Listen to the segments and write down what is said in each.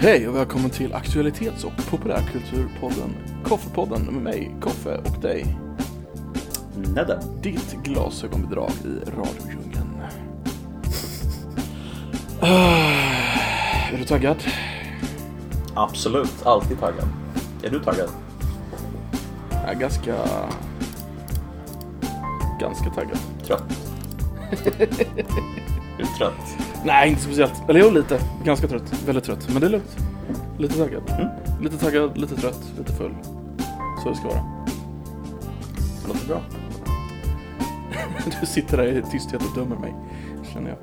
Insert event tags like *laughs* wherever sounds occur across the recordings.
Hej och välkommen till aktualitets och populärkulturpodden Koffepodden med mig, Koffe och dig. Nedde. Ditt glasögonbedrag i radiodjungeln. Ah, är du taggad? Absolut, alltid taggad. Är du taggad? Jag är ganska... Ganska taggad. Trött? *laughs* är du trött? Nej, inte speciellt. Eller jo, lite. Ganska trött. Väldigt trött. Men det är lugnt. Lite taggad. Mm. Lite taggad, lite trött, lite full. Så det ska vara. Det låter bra. *laughs* Du sitter där i tysthet och dömer mig, känner jag.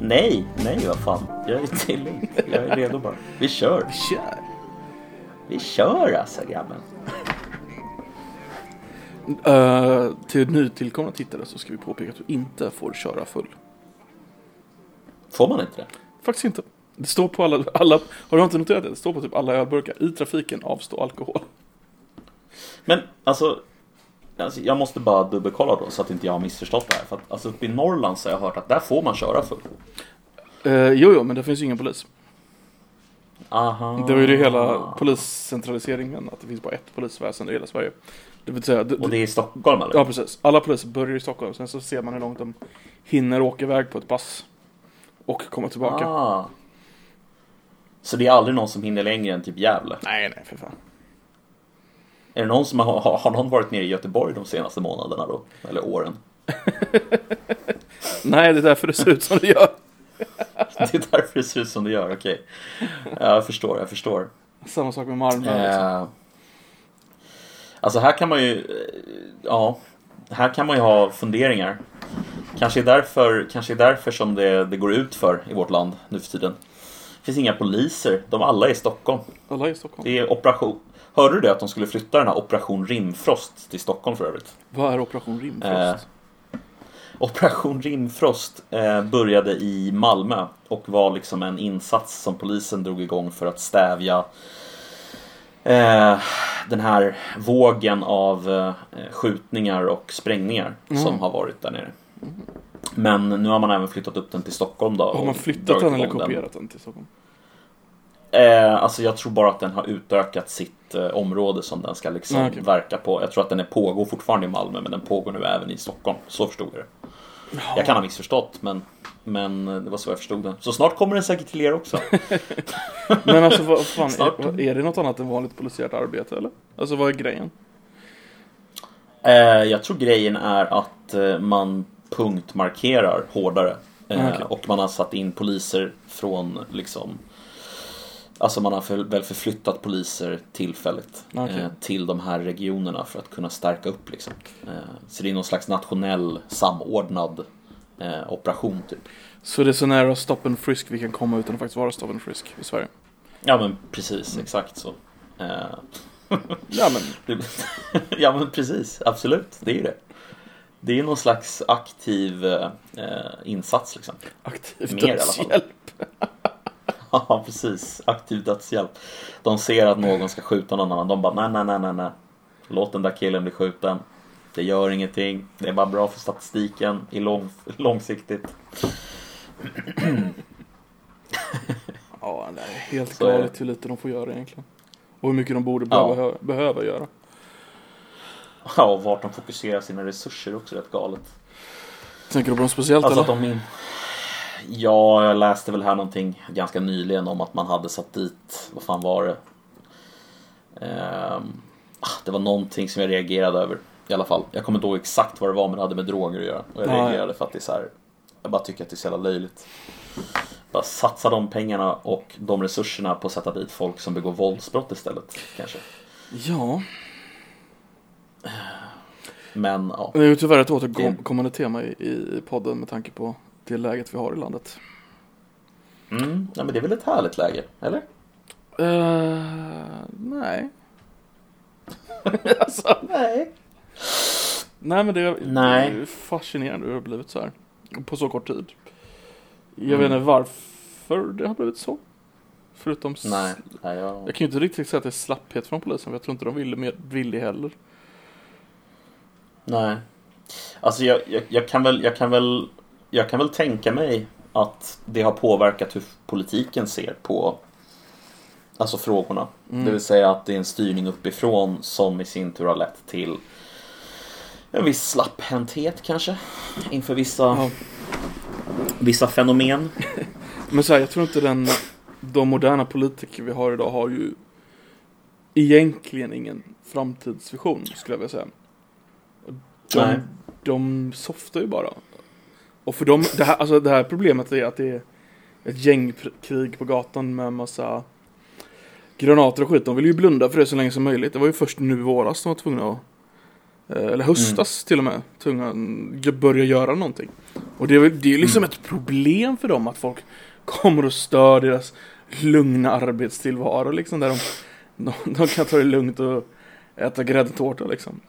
Nej, nej vad fan. Jag är till. Jag är redo bara. Vi kör. Kär. Vi kör alltså grabben. Uh, till nytillkomna tittare så ska vi påpeka att du inte får köra full. Får man inte det? Faktiskt inte. Det står på alla, alla har du inte noterat det? Det står på typ alla ölburkar. I trafiken avstå alkohol. Men alltså, alltså jag måste bara dubbelkolla då så att inte jag har missförstått det här. För att alltså, uppe i Norrland så har jag hört att där får man köra full. Uh, jo, jo, men det finns ju ingen polis. Aha. Det var ju det hela poliscentraliseringen, att det finns bara ett polisväsen i hela Sverige. Det vill säga, det, Och det är i Stockholm eller? ja precis. Alla poliser börjar i Stockholm, sen så ser man hur långt de hinner åka iväg på ett pass. Och komma tillbaka. Ah. Så det är aldrig någon som hinner längre än typ Gävle? Nej, nej, för fan. Är det någon som har, har, har någon varit nere i Göteborg de senaste månaderna då? Eller åren? *laughs* Nej, det är därför det ser ut som det gör. *laughs* Det är därför det ser ut som det gör, okej. Ja, jag förstår, jag förstår. Samma sak med Malmö. Liksom. Eh, alltså här kan man ju, eh, ja, här kan man ju ha funderingar. Kanske är därför, kanske är därför som det, det går ut för i vårt land nu för tiden. Det finns inga poliser, de alla är i Stockholm. Alla i Stockholm. Det är operation, hörde du det att de skulle flytta den här Operation Rimfrost till Stockholm för övrigt? Vad är Operation Rimfrost? Eh, Operation Rimfrost eh, började i Malmö och var liksom en insats som polisen drog igång för att stävja eh, den här vågen av eh, skjutningar och sprängningar Mm. som har varit där nere. Men nu har man även flyttat upp den till Stockholm då. Har man flyttat den eller kopierat den till Stockholm? Eh, alltså jag tror bara att den har utökat sitt eh, område som den ska liksom Ah, okej. verka på. Jag tror att den är pågår fortfarande i Malmö men den pågår nu även i Stockholm. Så förstod jag det. Jag kan ha missförstått men, men det var så jag förstod det. Så snart kommer den säkert till er också. *laughs* Men alltså vad fan, *laughs* är, är det något annat än vanligt polisiärt arbete eller? Alltså vad är grejen? eh, jag tror grejen är att eh, man punktmarkerar hårdare. Eh, Ah, okej. Och man har satt in poliser från liksom Alltså man har för, väl förflyttat poliser tillfälligt Ah, Okej. eh, till de här regionerna för att kunna stärka upp liksom. Eh, så det är någon slags nationell samordnad eh, operation typ. Så det är så nära stop and frisk vi kan komma utan att faktiskt vara stop and frisk i Sverige? Ja men precis, exakt så. Eh, Ja men, *laughs* ja men precis, absolut, det är ju det. Det är någon slags aktiv eh, eh, insats liksom. aktiv Mer i alla fall. *laughs* Ja, precis. Aktiv dödshjälp. De ser att någon ska skjuta någon annan. De bara, nej, nej, nej, nej, nej. Låt den där killen bli skjuten. Det gör ingenting. Det är bara bra för statistiken i lång, långsiktigt. *clears throat* Ja, det är helt Så galet hur lite de får göra egentligen. Och hur mycket de borde Ja. behöva, behöva göra. Ja, och vart de fokuserar sina resurser är också rätt galet. Tänker du på något speciellt Alltså att eller? de in... Ja, jag läste väl här någonting ganska nyligen om att man hade satt dit, vad fan var det? Ehm, ah, det var någonting som jag reagerade över i alla fall. Jag kommer inte ihåg exakt vad det var men det hade med droger att göra. Och jag Ja, reagerade för att det är så här, jag bara tycker att det är så jävla löjligt. Bara satsa de pengarna och de resurserna på att sätta dit folk som begår våldsbrott istället kanske. Ja, Men ja, det är ju tyvärr ett återkommande tema i, i podden med tanke på det läget vi har i landet. mm, ja men det är väl ett härligt läge, eller? Uh, nej. *laughs* alltså, Nej. nej men det är, Nej. det är fascinerande hur det har blivit så här. På så kort tid. Jag Mm. vet inte varför det har blivit så. Förutom... Nej, nej jag... Jag kan ju inte riktigt säga att det är slapphet från polisen, för jag tror inte de ville mer villig heller. Nej. Alltså jag, jag, jag, kan väl, jag, kan väl, jag kan väl tänka mig att det har påverkat hur politiken ser på Alltså frågorna. Mm. Det vill säga att det är en styrning uppifrån som i sin tur har lett till en viss slapphänthet kanske. Inför vissa, Ja. vissa fenomen. *laughs* Men så här, jag tror inte den, de moderna politiker vi har idag har ju egentligen ingen framtidsvision skulle jag vilja säga. De, Nej. de softar ju bara. Och för dem, det här, alltså det här problemet är att det är ett gängkrig på gatan med massa granater och skit. De vill ju blunda för det så länge som möjligt. Det var ju först nu i våras de var tvungna att eh, eller höstas till och med, tvungna börja göra någonting. Och det är ju liksom ett problem för dem att folk kommer och stör deras lugna arbetstillvaro liksom. Där de, de, de kan ta det lugnt och äta gräddtårta liksom.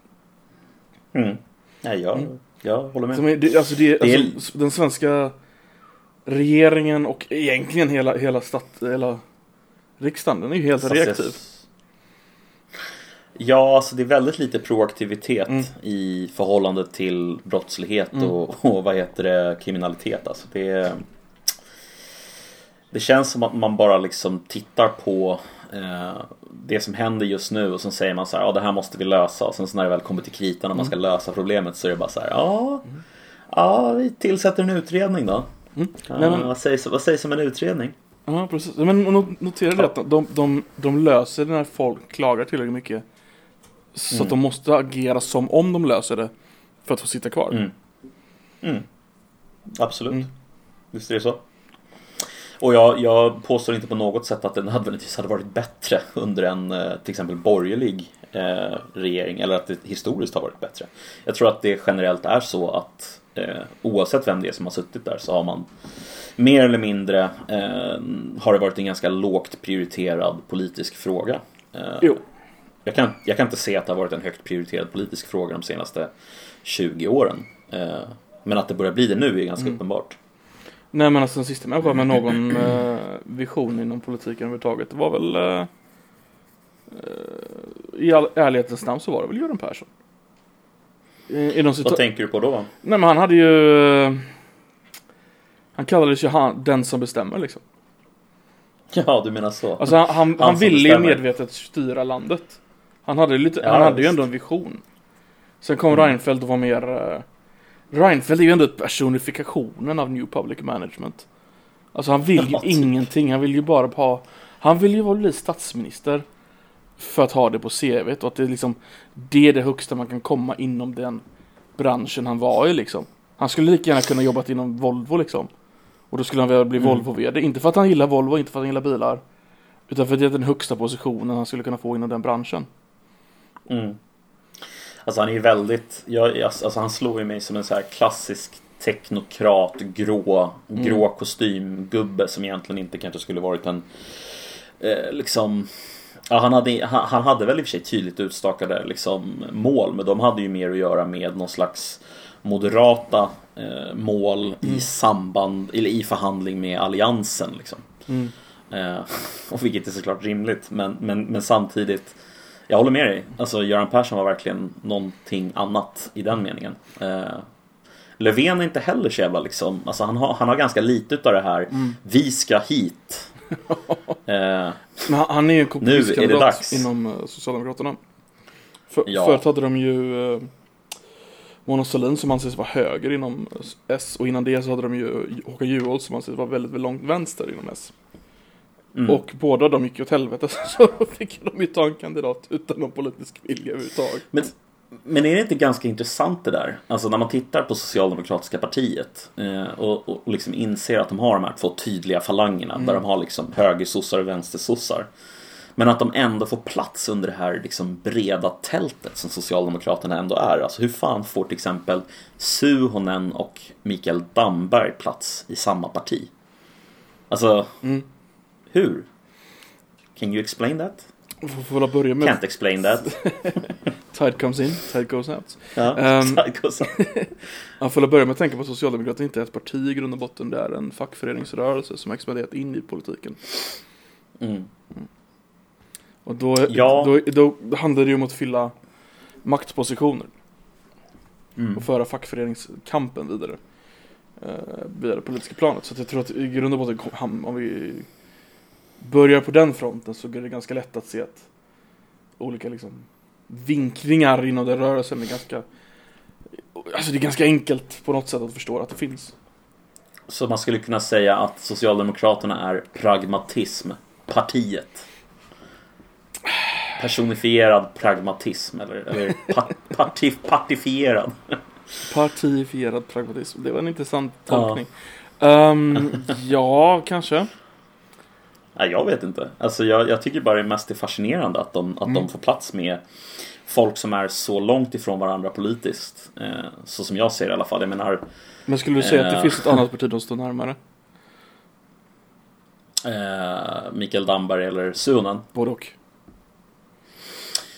Mm. Nej, jag, Mm. jag håller med. Är, det, alltså det, Det är- alltså, den svenska regeringen och egentligen hela, hela, stat, hela riksdagen, den är ju helt Alltså, reaktiv. Ja, alltså det är väldigt lite proaktivitet Mm. i förhållande till brottslighet Mm. och, och vad heter det, kriminalitet. Alltså det, det känns som att man bara liksom tittar på det som händer just nu och sen säger man så här, ja det här måste vi lösa. Och sen så när det väl kommer till kritan och man ska lösa problemet så är det bara så här, ja, ja vi tillsätter en utredning då. Mm. Men- vad, sägs, vad sägs om en utredning? Ja, precis. Men no- notera det att de, de, de löser det när folk klagar tillräckligt mycket. Så Mm. att de måste agera som om de löser det för att få sitta kvar. Mm. Mm. Absolut. Mm. Visst är det så. Och jag, jag påstår inte på något sätt att det nödvändigtvis hade varit bättre under en eh, till exempel borgerlig eh, regering eller att det historiskt har varit bättre. Jag tror att det generellt är så att eh, oavsett vem det är som har suttit där så har man mer eller mindre eh, har det varit en ganska lågt prioriterad politisk fråga. Eh, Jo. jag, kan, jag kan inte se att det har varit en högt prioriterad politisk fråga de senaste 20 åren. Eh, men att det börjar bli det nu är ganska Mm. uppenbart. Nej men alltså den sista människan med någon eh, vision inom politiken överhuvudtaget. Det var väl eh, eh, I all ärlighetens namn så var det väl Göran Persson. I, i Vad tänker du på då? Nej men han hade ju eh, Han kallades ju han, den som bestämmer liksom. *laughs* Ja, du menar så. Alltså han, han, han Han ville ju medvetet styra landet. Han hade, lite, Ja, han hade ju ändå en vision. Sen kom Mm. Reinfeldt och var mer... Reinfeldt är ju ändå personifikationen av New Public Management. Alltså han vill ju ingenting, han vill ju bara ha... Han vill ju bli statsminister. För att ha det på CVt och att det är liksom... Det är det högsta man kan komma inom den branschen han var i liksom. Han skulle lika gärna kunna jobbat inom Volvo liksom. Och då skulle han vilja bli Mm. Volvo-VD. Inte för att han gillar Volvo, inte för att han gillar bilar. Utan för att det är den högsta positionen han skulle kunna få inom den branschen. Mm. Alltså han är ju väldigt, jag, alltså han slår ju mig som en så här klassisk teknokrat, grå, Mm. grå kostymgubbe som egentligen inte kanske skulle varit en eh, liksom Ja, han, hade, han, han hade väl i och för sig tydligt utstakade liksom, mål men de hade ju mer att göra med någon slags moderata eh, mål Mm. i samband eller i förhandling med alliansen. Liksom. Mm. Eh, *laughs* och vilket är såklart rimligt men, men, men samtidigt Jag håller med dig. Alltså Göran Persson var verkligen någonting annat i den meningen. Eh, Löfven är inte heller så jävla liksom, alltså han har, han har ganska lite utav det här Mm. Vi ska hit. *laughs* Eh, Men han, är ju en kompromisskandidat dags. inom uh, Socialdemokraterna. För, Ja. Förut hade de ju uh, Mona Sahlin som anses vara höger inom eh, S och innan det så hade de ju Håkan Juholt som anses vara väldigt, väldigt långt vänster inom S. mm. Och båda de gick åt helvete *laughs* så fick de ju ta en kandidat utan någon politisk vilja överhuvudtaget. Men, men är det inte ganska intressant det där? Alltså när man tittar på Socialdemokratiska partiet eh, och, och, liksom inser att de har de här två tydliga falangerna där de har liksom högersossar och vänstersossar. Men att de ändå får plats under det här liksom breda tältet som Socialdemokraterna ändå är. Alltså hur fan får till exempel Suhonen och Mikael Damberg plats i samma parti? Alltså, Mm. Hur? Can you explain that? Får får väl börja med Can't explain that. *laughs* Tide comes in, tide goes out. Ja, Ehm, psycho. Man får väl börja med att tänka på att Socialdemokraterna inte är ett parti i grund och botten. Det är en fackföreningsrörelse som har expanderat in i politiken. Mm. Och då, Ja. då, då handlar det ju om att fylla maktpositioner Mm. och föra fackföreningskampen vidare. Eh, via det politiska planet. Så jag tror att i grund och botten, om vi börjar på den fronten så är det ganska lätt att se att olika liksom vinklingar inom den rörelsen är ganska Alltså det är ganska enkelt på något sätt att förstå att det finns. Så man skulle kunna säga att Socialdemokraterna är pragmatism, partiet. Personifierad pragmatism eller, eller pa- parti, partifierad. Partifierad pragmatism. Det var en intressant tolkning. Ehm, ja, kanske. Nej, jag vet inte. Alltså, jag, jag tycker bara det mest är fascinerande att de, att Mm. de får plats med folk som är så långt ifrån varandra politiskt. Eh, så som jag ser det i alla fall. Jag menar, Men skulle du säga att det Eh. finns ett annat *laughs* parti som står närmare? eh, Mikael Damberg eller Suonen. Både och.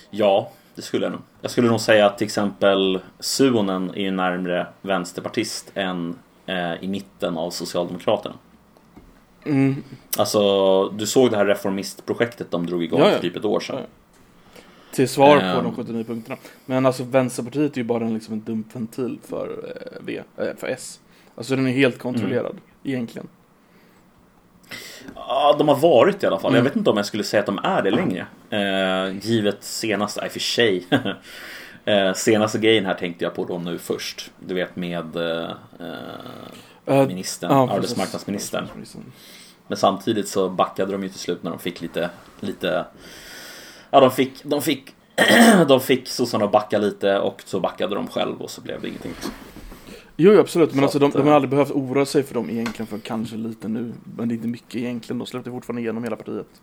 Ja, det skulle jag nog. Jag skulle nog säga att till exempel Suonen är ju närmre vänsterpartist än eh, i mitten av Socialdemokraterna. Mm. Alltså, du såg det här reformistprojektet de drog igång Ja, ja. för typ ett år sedan. Ja. Till svar på Ehm. de 79 punkterna. Men alltså Vänsterpartiet är ju bara en, liksom en dumpventil för eh, V, eh, för S. Alltså den är helt kontrollerad, Mm. egentligen. Ja, de har varit i alla fall. Mm. Jag vet inte om jag skulle säga att de är det längre. Eh, givet senaste, nej för sig. *laughs* eh, senaste grejen här tänkte jag på då nu först. Du vet med eh, eh, Eh, ministern, ja, precis. arbetsmarknadsministern. Men samtidigt så backade de ju till slut när de fick lite, lite Ja de fick, de fick *clears throat* De fick sossarna att backa lite och så backade de själv och så blev det ingenting. Jo, jo, absolut. Men Så alltså, de, de har eh, aldrig behövt oroa sig för dem egentligen för kanske lite nu. Men det är inte mycket egentligen. De släppte fortfarande igenom hela partiet.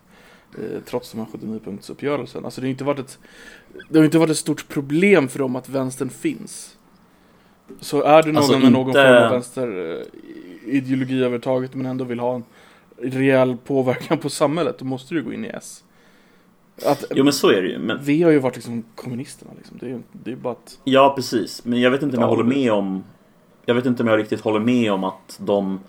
Eh, trots de här 79-punktsuppgörelsen. Alltså det har inte varit ett Det har inte varit ett stort problem för dem att vänstern finns. Så är du någon Alltså, med någon form av vänster eh, ideologi överhuvudtaget men ändå vill ha en rejäl påverkan på samhället, då måste du gå in i S. Att, Jo men så är det ju. Men, Vi har ju varit liksom kommunisterna liksom. Det är ju det är bara att... ja precis. Men jag vet inte om jag Ja, håller med om Jag vet inte om jag riktigt håller med om att de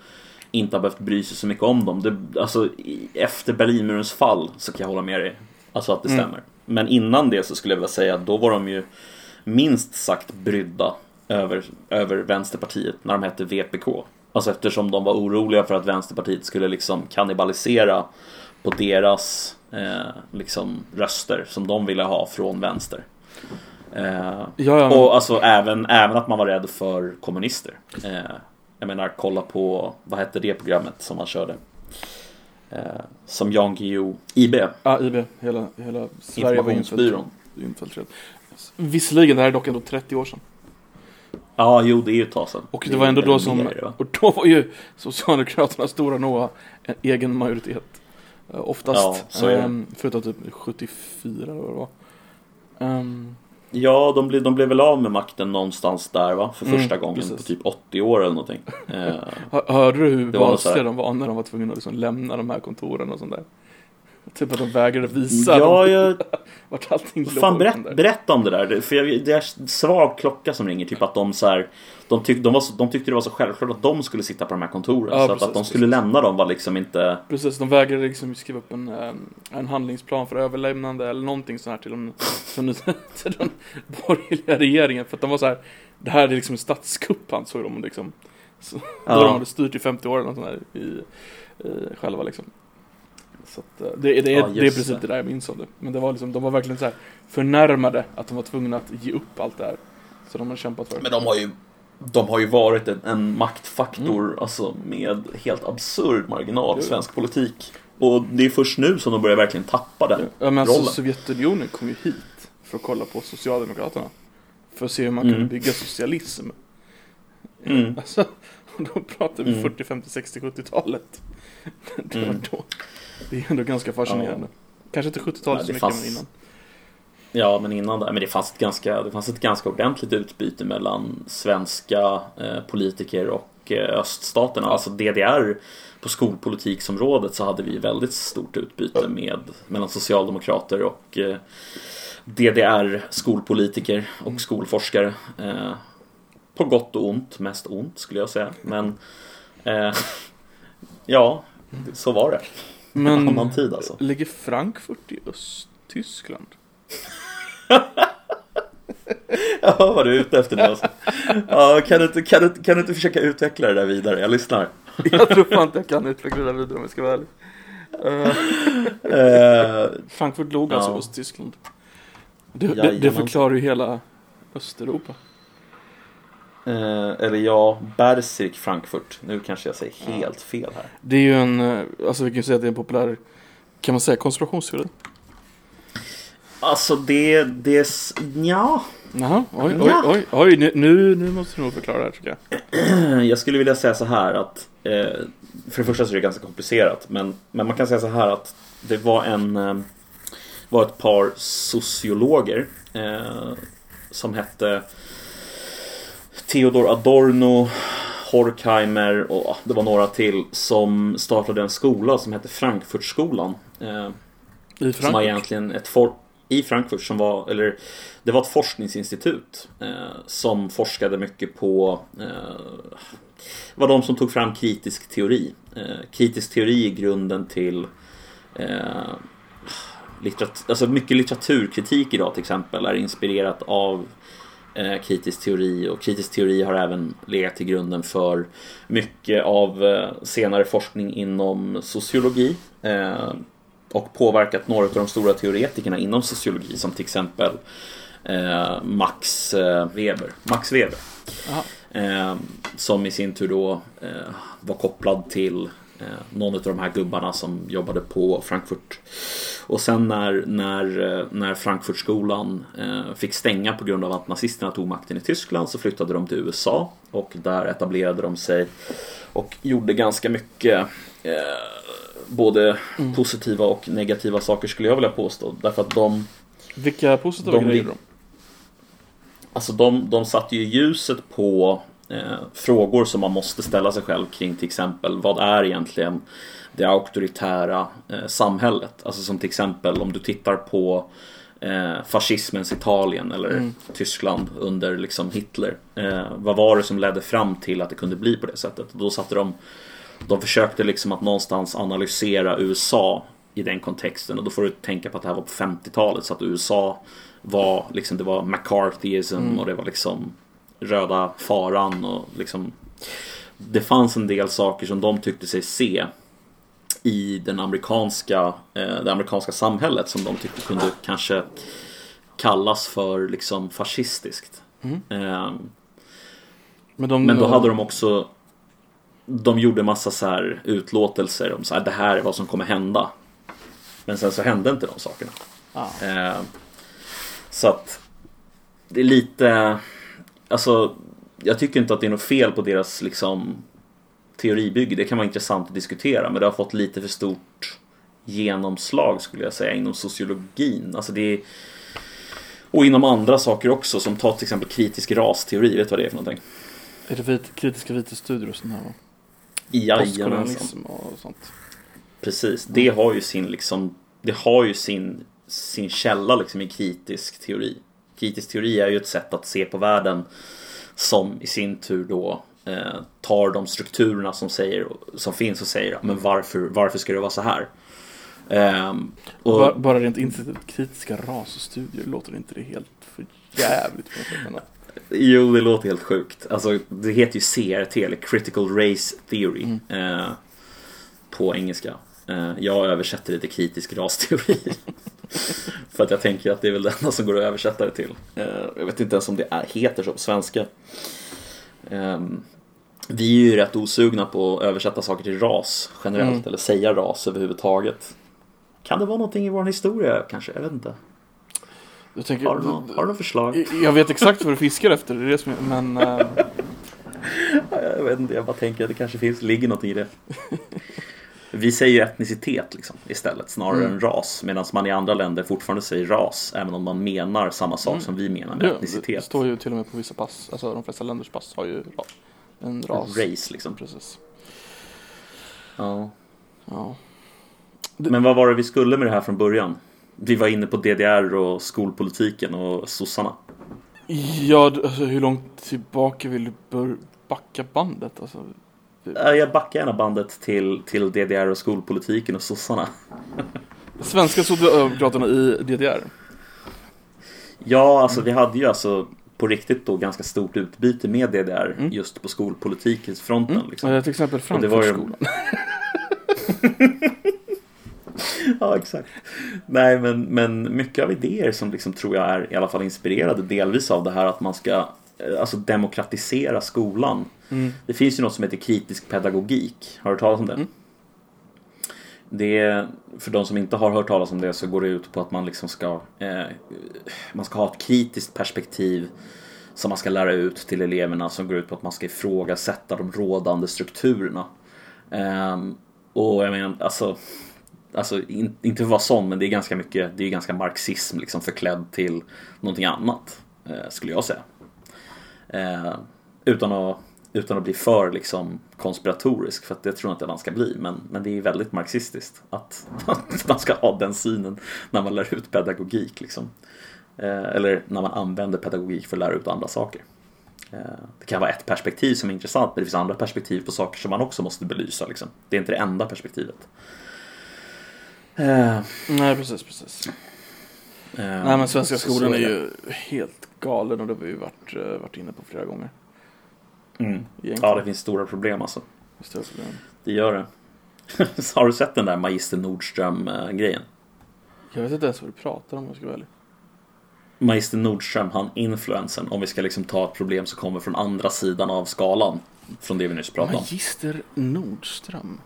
inte har behövt bry sig så mycket om dem. Det, alltså efter Berlinmurens fall så kan jag hålla med dig. Alltså att det Mm. stämmer. Men innan det så skulle jag vilja säga att då var de ju minst sagt brydda över, över Vänsterpartiet när de hette VPK. Alltså eftersom de var oroliga för att Vänsterpartiet skulle liksom kannibalisera på deras eh, liksom röster som de ville ha från vänster. Eh, Ja, ja, men- och alltså även, även att man var rädd för kommunister. Eh, jag menar, kolla på, vad hette det programmet som man körde? Eh, som Jan Guillou, IB, Ja, IB. Hela, hela Sverige var Informationsbyrån. infiltrerat. Visserligen, det här är dock ändå 30 år sedan. Ja, jo det är ju ett tag sedan. Och det var ändå då som, mer, och då var ju Socialdemokraterna stora nog en egen majoritet. Eh, Oftast. Ja. Ehm, förutom typ 74 eller vad det var. Ehm, Ja, de blev, de blev väl av med makten någonstans där va? För Mm, första gången precis. på typ 80 år eller någonting. *laughs* Eh, hör- hörde du hur vansiga de var när de var tvungna att liksom lämna de här kontoren och sånt där? *laughs* Typ att de vägrade visa ja, jag, *laughs* vart allting Fan, låg. berätt, den där. berätta om det där. För jag, det är svag klocka som ringer. Typ att de så här, de, tyck, de, var så, de tyckte det var så självklart att de skulle sitta på de här kontoren. Ja, så att, att de precis, skulle precis. lämna dem var liksom inte... Precis, de vägrade liksom skriva upp en, eh, en handlingsplan för överlämnande eller någonting sånt här till, de, till, den- *laughs* till den borgerliga regeringen. För att de var så här, det här är liksom en statskupp ansåg de liksom. Så, Då de hade styrt i 50 år eller något sånt här i, i, själva liksom. Så att, eh, det, det, är, Ja, det är precis det. där jag minns av det. Men det var liksom, de var verkligen så här förnärmade att de var tvungna att ge upp allt det här. Så de har kämpat för. Men de har ju, de har ju varit en, en maktfaktor Mm. alltså, med helt absurd marginal i svensk politik. Och det är först nu som de börjar verkligen tappa den Ja, men alltså, rollen. Sovjetunionen kom ju hit för att kolla på Socialdemokraterna. För att se hur man Mm. kunde bygga socialism. Mm. *laughs* Alltså, och då pratar vi Mm. 40, 50, 60, 70-talet. Det var Mm. då. Det är ändå ganska fascinerande. Kanske inte 70-talet Nej, så mycket, fanns- men innan. Ja, men innan där, men det fanns ett ganska, det fanns ett ganska ordentligt utbyte mellan svenska eh, politiker och eh, öststaterna. Alltså DDR på skolpolitiksområdet så hade vi väldigt stort utbyte med, mellan socialdemokrater och eh, DDR skolpolitiker och skolforskare. Eh, på gott och ont, mest ont skulle jag säga. Men eh, *laughs* ja, så var det. *laughs* Men Annan tid alltså. ligger Frankfurt i Östtyskland? *laughs* Jag hör vad du är ute efter nu alltså. ja, kan, du inte, kan, du, kan du inte försöka utveckla det där vidare? Jag lyssnar. *laughs* Jag tror fan inte jag kan utveckla det där vidare om jag ska vara ärlig. Eh, Frankfurt låg alltså i Ja. Östtyskland. Det, det, det förklarar ju hela Östeuropa. Eh, eller ja, Berzik Frankfurt. Nu kanske jag säger helt fel här. Det är ju en, eh, alltså vi kan ju säga att det är en populär, kan man säga konspirationsteori? Alltså det, det, ja. Jaha, oj, oj, oj, oj, nu, nu, nu måste du nog förklara det här tycker jag. *clears throat* Jag skulle vilja säga så här att eh, För det första så är det ganska komplicerat men, men man kan säga så här att Det var en var ett par sociologer eh, Som hette Theodor Adorno Horkheimer och det var några till som startade en skola som hette Frankfurtskolan. Eh, I som var egentligen ett for- i Frankfurt som var, eller det var ett forskningsinstitut eh, som forskade mycket på eh, var de som tog fram kritisk teori. Eh, kritisk teori är grunden till eh, litterat- alltså mycket litteraturkritik idag till exempel är inspirerat av eh, kritisk teori och kritisk teori har även legat till grunden för mycket av eh, senare forskning inom sociologi eh, och påverkat några av de stora teoretikerna inom sociologi som till exempel eh, Max eh, Weber. Max Weber. Jaha. Eh, som i sin tur då var kopplad till någon av de här gubbarna som jobbade på Frankfurt. Och sen när, när, eh, när Frankfurtskolan eh, fick stänga på grund av att nazisterna tog makten i Tyskland så flyttade de till USA och där etablerade de sig och gjorde ganska mycket eh, både positiva och negativa saker skulle jag vilja påstå. Därför att de Vilka positiva De grejer då? Alltså de, de satte ju ljuset på eh, frågor som man måste ställa sig själv kring till exempel vad är egentligen det auktoritära eh, samhället? Alltså som till exempel om du tittar på eh, fascismens Italien eller Mm. Tyskland under liksom Hitler. Eh, vad var det som ledde fram till att det kunde bli på det sättet? Då satte de de försökte liksom att någonstans analysera USA i den kontexten och då får du tänka på att det här var på 50-talet så att USA var liksom det var McCarthyism Mm. och det var liksom röda faran och liksom det fanns en del saker som de tyckte sig se i den amerikanska, eh, det amerikanska samhället som de tyckte kunde kanske kallas för liksom fascistiskt. Mm. Eh, Men, de, men då hade de också De gjorde massa så här utlåtelser om så här, det här är vad som kommer hända. Men sen så hände inte de sakerna. Ah. Eh, så att det är lite Alltså Jag tycker inte att det är något fel på deras liksom teoribygge. Det kan vara intressant att diskutera men det har fått lite för stort genomslag skulle jag säga inom sociologin. Alltså det är, och inom andra saker också som tar till exempel kritisk rasteori. Vet du vad det är för någonting? Är det vit, kritiska vita studier och sånt här va? Jajamensan. Och sånt. Precis, det har ju sin liksom Det har ju sin Sin källa liksom i kritisk teori Kritisk teori är ju ett sätt att se på världen Som i sin tur då eh, Tar de strukturerna som säger Som finns och säger Men varför, varför ska det vara så här? Ehm, och, Bara, bara rent institut kritiska rasstudier låter inte det helt för jävligt Jo, det låter helt sjukt. Alltså, det heter ju CRT, eller Critical Race Theory. Mm. Eh, på engelska. Eh, jag översätter det till kritisk rasteori. *laughs* *laughs* För att jag tänker att det är väl det enda som går att översätta det till. Eh, jag vet inte ens om det är, heter så på svenska. Ehm, vi är ju rätt osugna på att översätta saker till ras generellt, Mm. eller säga ras överhuvudtaget. Kan det vara någonting i vår historia kanske? Jag vet inte. Jag, tänker, Har du något, har du något förslag? jag vet exakt vad du fiskar efter, det är det som men eh, *laughs* Jag vet inte, jag bara tänker att det kanske finns, ligger något i det. *laughs* Vi säger ju etnicitet liksom, istället snarare Mm. än ras. Medan man i andra länder fortfarande säger ras. Även om man menar samma sak som vi menar med det, det etnicitet. står ju till och med på vissa pass, alltså de flesta länders pass har ju en ras. Race liksom. Precis. Ja. Ja. Men vad var det vi skulle med det här från början? Vi var inne på DDR och skolpolitiken och sossarna. Ja, alltså, hur långt tillbaka vill du backa bandet? Alltså, Jag backar gärna bandet till, till DDR och skolpolitiken och sossarna. svenska socialdemokraterna i DDR. Ja, alltså vi hade ju alltså på riktigt då ganska stort utbyte med DDR Mm. just på skolpolitikens fronten. Mm. Liksom. Eh, till exempel Frankfurtskolan. *laughs* Ja, exakt. Nej, men, men mycket av idéer som liksom tror jag är i alla fall inspirerade delvis av det här att man ska eh, alltså demokratisera skolan. Mm. Det finns ju något som heter kritisk pedagogik. Har du hört talas om det? Mm. Det för de som inte har hört talas om det så går det ut på att man liksom ska eh, man ska ha ett kritiskt perspektiv som man ska lära ut till eleverna som går ut på att man ska ifrågasätta de rådande strukturerna. Ehm, och jag menar, alltså, alltså in, inte för att vara sån, men det är ganska mycket, det är ganska marxism liksom förklädd till någonting annat, eh, skulle jag säga. Eh, utan, att, utan att bli för liksom konspiratorisk, för att det tror jag inte att man ska bli, men, men det är väldigt marxistiskt att, *laughs* att man ska ha den synen när man lär ut pedagogik. Liksom. Eh, eller när man använder pedagogik för att lära ut andra saker. Eh, Det kan vara ett perspektiv som är intressant, men det finns andra perspektiv på saker som man också måste belysa. Liksom. Det är inte det enda perspektivet. Eh, Nej, precis, precis. eh, Nej, men svenska skolan är ju helt galen och det har vi ju varit, eh, varit inne på flera gånger. Mm. Ja, det finns stora problem alltså. Stora problem. Det gör det. *laughs* Har du sett den där Magister Nordström-grejen? Jag vet inte ens vad du pratar om om jag ska vara ärlig. Magister Nordström, han influensen, om vi ska liksom ta ett problem som kommer från andra sidan av skalan. Från det vi nyss pratade om. Magister Nordström.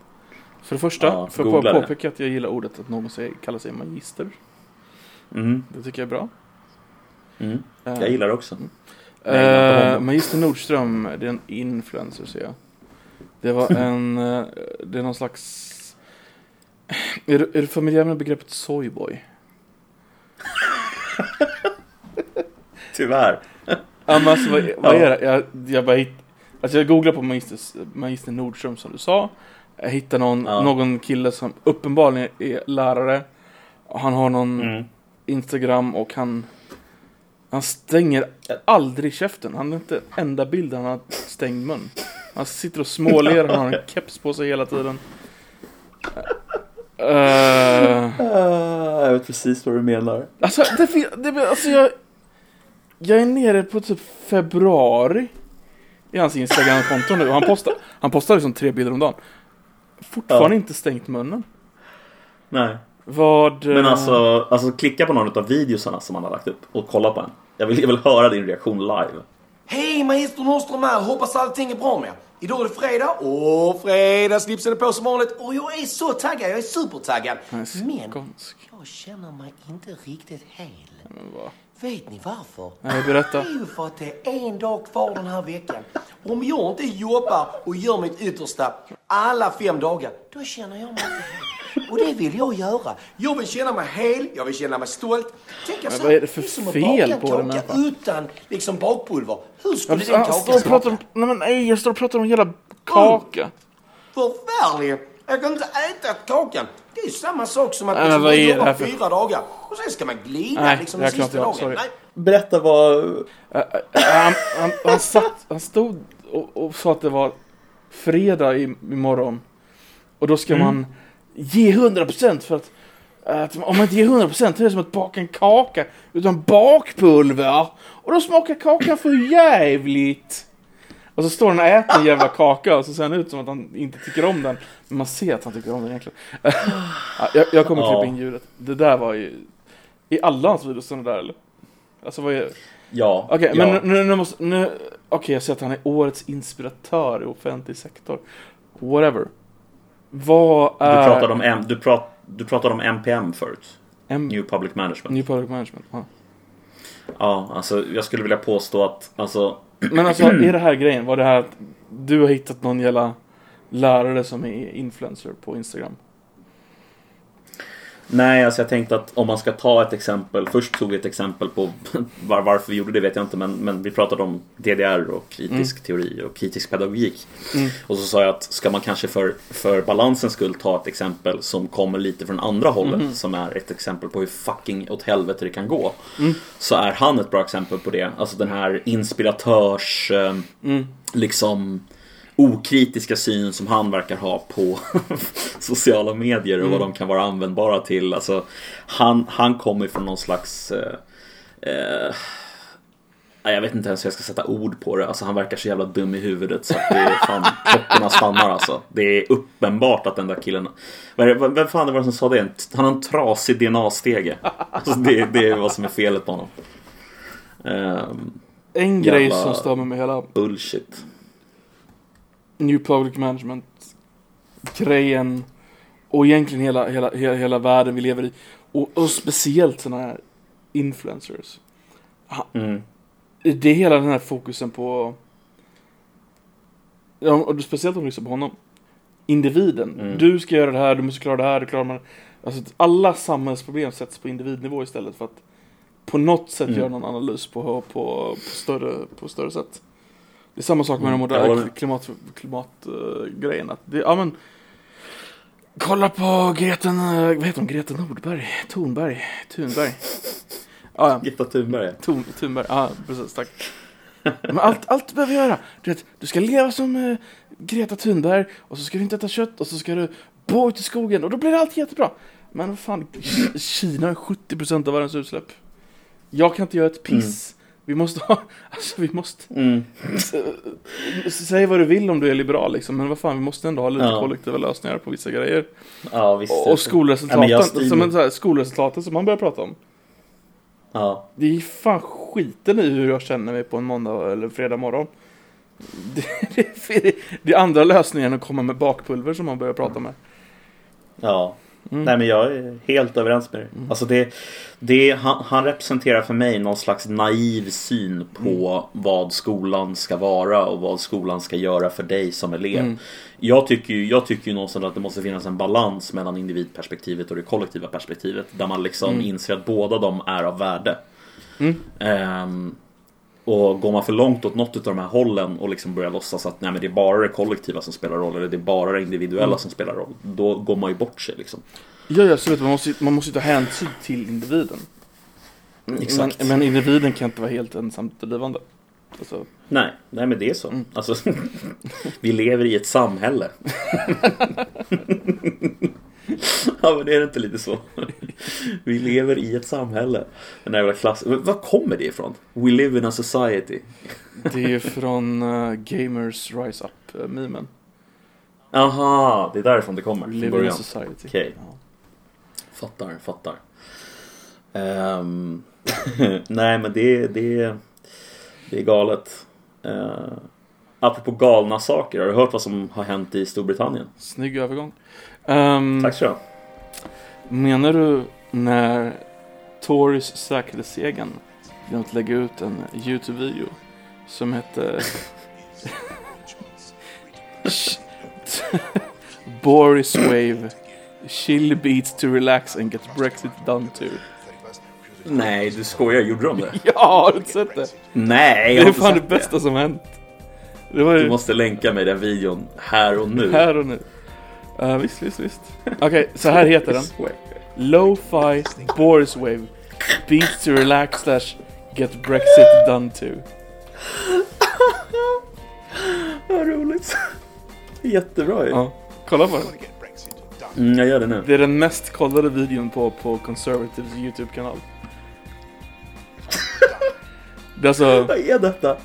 För det första, Ja, för att det. påpeka att jag gillar ordet att någon säger, kallar sig magister. Mm, Det tycker jag är bra. mm. Eh, Jag gillar det också. Jag inte Eh. Magister Nordström, det är en influencer ser jag. Det var *laughs* en, eh, det är någon slags... Är du, är du familjär med begreppet soyboy? *laughs* Tyvärr. Ja men alltså vad, vad är det? Jag, jag bara hitt, Alltså jag googlade på Magister, Magister Nordström som du sa. Jag hittade någon, Ja. någon kille som uppenbarligen är lärare. Han har någon Mm. Instagram och han Han stänger aldrig käften. Han har inte en enda bild där han har stängd mun. Han sitter och småler, han har en keps på sig hela tiden. Ah, jag vet precis vad du menar. alltså, det, det, alltså jag, jag är nere på typ februari i hans Instagram-konto nu. och Han postar, han postar liksom tre bilder om dagen. Fortfarande Ja. inte stängt munnen. Nej. Vad... Men eh, alltså, alltså klicka på någon av videosarna som han har lagt upp och kolla på en. Jag vill, jag vill höra din reaktion live. Hej, Magister Nordström här. Hoppas allting är bra med. Idag är det fredag och fredagsslipsen är på som vanligt. Och jag är så taggad, jag är supertaggad. Men jag känner mig inte riktigt hel. Vet ni varför? Nej, berätta. Det är ju för att det är en dag kvar den här veckan. Om jag inte jobbar och gör mitt yttersta alla fem dagar, då känner jag mig inte hel. Och det vill jag göra. Jag vill känna mig hel, jag vill känna mig stolt. Tänk Men vad är det för är som att fel på den människan? utan liksom bakpulver. Hur skulle Jag, den kakan smaka? om... Nej men nej, jag står och pratar om jävla kaka. Förfärlig! Jag kan inte äta kakan. Det är samma sak som att Nej, liksom vad är det jobba här för- fyra dagar och sen ska man glida Nej, liksom den här sista dagen. Sorry. Nej. Berätta vad... Äh, äh, han, han, han, satt, han stod och, och sa att det var fredag i, imorgon. Och då ska man ge 100% för att, att om man inte ger 100% är det som att baka en kaka utan bakpulver. Och då smakar kakan för jävligt. Och så står han och äter en jävla kaka och så ser han ut som att han inte tycker om den. Men man ser att han tycker om den egentligen. *laughs* Ja, jag, jag kommer Ja. klippa in ljudet. Det där var ju... I alla hans videos sådana där eller? Alltså vad är... Ja. Okej, ja. men nu, nu, måste... Nu, Okej, jag ser att han är årets inspiratör i offentlig sektor. Whatever. Vad Du är... pratade om, M, du, prat, du pratade om NPM förut. M- New Public Management. New Public Management. Ja. Ja, alltså jag skulle vilja påstå att alltså, *clears throat* Men alltså, är det här grejen? Var det här att du har hittat någon jävla lärare som är influencer på Instagram? Nej, alltså jag tänkte att om man ska ta ett exempel. Först tog vi ett exempel på *laughs* var, varför vi gjorde det vet jag inte. Men, men vi pratade om DDR och kritisk teori och kritisk pedagogik. Och så sa jag att ska man kanske för, för balansens skull ta ett exempel som kommer lite från andra hållet. Som är ett exempel på hur fucking åt helvete det kan gå. Så är han ett bra exempel på det. Alltså den här inspiratörs... Eh, liksom okritiska synen som han verkar ha på *laughs* sociala medier och vad de kan vara användbara till. Alltså, han, han kommer från någon slags... Eh, eh, jag vet inte ens hur jag ska sätta ord på det. Alltså han verkar så jävla dum i huvudet så att det är fan *laughs* klockorna stannar alltså. Det är uppenbart att den där killen... Vem fan det var det som sa det? Han har en trasig DNA-stege. Alltså det, det är vad som är felet på honom. Ehm, En grej som stör mig med hela bullshit. New Public Management grejen och egentligen hela, hela, hela, hela världen vi lever i. Och, och speciellt sådana här influencers. Mm. Det är hela den här fokusen på och speciellt om du lyssnar på honom. Individen. Mm. Du ska göra det här, du måste klara det här, du klarar man. Alltså alla samhällsproblem sätts på individnivå istället för att på något sätt Mm. göra någon analys på, på, på, större, på större sätt. Det är samma sak med Mm, de moderna klimat, klimatgrejerna. ja men Kolla på Greten, vad heter hon? Greta Nordberg? Thunberg? Thunberg? Ja, ja. Gitta Thunberg. Thun, Thunberg, ja precis, tack. Men allt, allt du behöver göra, du vet, du ska leva som eh, Greta Thunberg och så ska du inte äta kött och så ska du bo ute i skogen och då blir allt jättebra. Men vad fan, Kina har 70% av världens utsläpp. Jag kan inte göra ett piss. Vi måste ha, *laughs* alltså vi måste, Mm. säg vad du vill om du är liberal liksom, men vad fan, vi måste ändå ha lite Ja. kollektiva lösningar på vissa grejer. Ja, visst. Och Ja, skolresultaten, styr- som en, så här, skolresultaten som man börjar prata om. Ja. Det är fan skiten i hur jag känner mig på en måndag eller fredag morgon. *laughs* Det, det, det är andra lösningar än att komma med bakpulver som man börjar prata med. Ja. Mm. Nej men jag är helt överens med dig. Alltså det, det, han, han representerar för mig någon slags naiv syn på Mm. vad skolan ska vara och vad skolan ska göra för dig som elev. Mm. Jag tycker ju jag tycker ju någonstans att det måste finnas en balans mellan individperspektivet och det kollektiva perspektivet. Där man liksom Mm. inser att båda de är av värde. Mm. Och går man för långt åt något av de här hållen och liksom börjar låtsas att nej, men det är bara det kollektiva som spelar roll eller det är bara det individuella Mm. som spelar roll. Då går man ju bort sig liksom. Ja, ja, du, man måste, man måste ta hänsyn till individen. Exakt. Men, men individen kan inte vara helt ensamt drivande. Alltså, Nej, nej men det är så. Mm. Alltså, *laughs* vi lever i ett samhälle. *laughs* *laughs* ja men det är inte lite så. vi lever i ett samhälle. Den där jävla klass... Var kommer det ifrån? We live in a society. *laughs* det är från uh, Gamers Rise Up-memen. Aha, det är därifrån det kommer. We live in a society. Okej. Ja. Fattar, fattar. Ehm, *laughs* nej men det, det, det är galet. Uh, apropå galna saker, har du hört vad som har hänt i Storbritannien? Snygg övergång. Ehm, Tack så du. Menar du när Tories segern genom att lägga ut en YouTube-video som hette *laughs* Boris Wave Chill beats to relax and get Brexit done to. Nej, du skojar. Gjorde de det? *laughs* Ja, har du inte sett det? Nej, Det jag har är inte fan det bästa som hänt. Det var Du ju måste länka mig den videon här och nu. här och nu. Uh, visst, visst, visst. Okej, så här heter den. Lo-fi Boris Wave Beats to relax slash get Brexit done to. *laughs* Vad roligt. Jättebra ju. Ja, kolla på den. Mm, jag gör det nu. Det är den mest kollade videon på, på Conservatives YouTube-kanal. *laughs* Det är alltså, Vad är detta?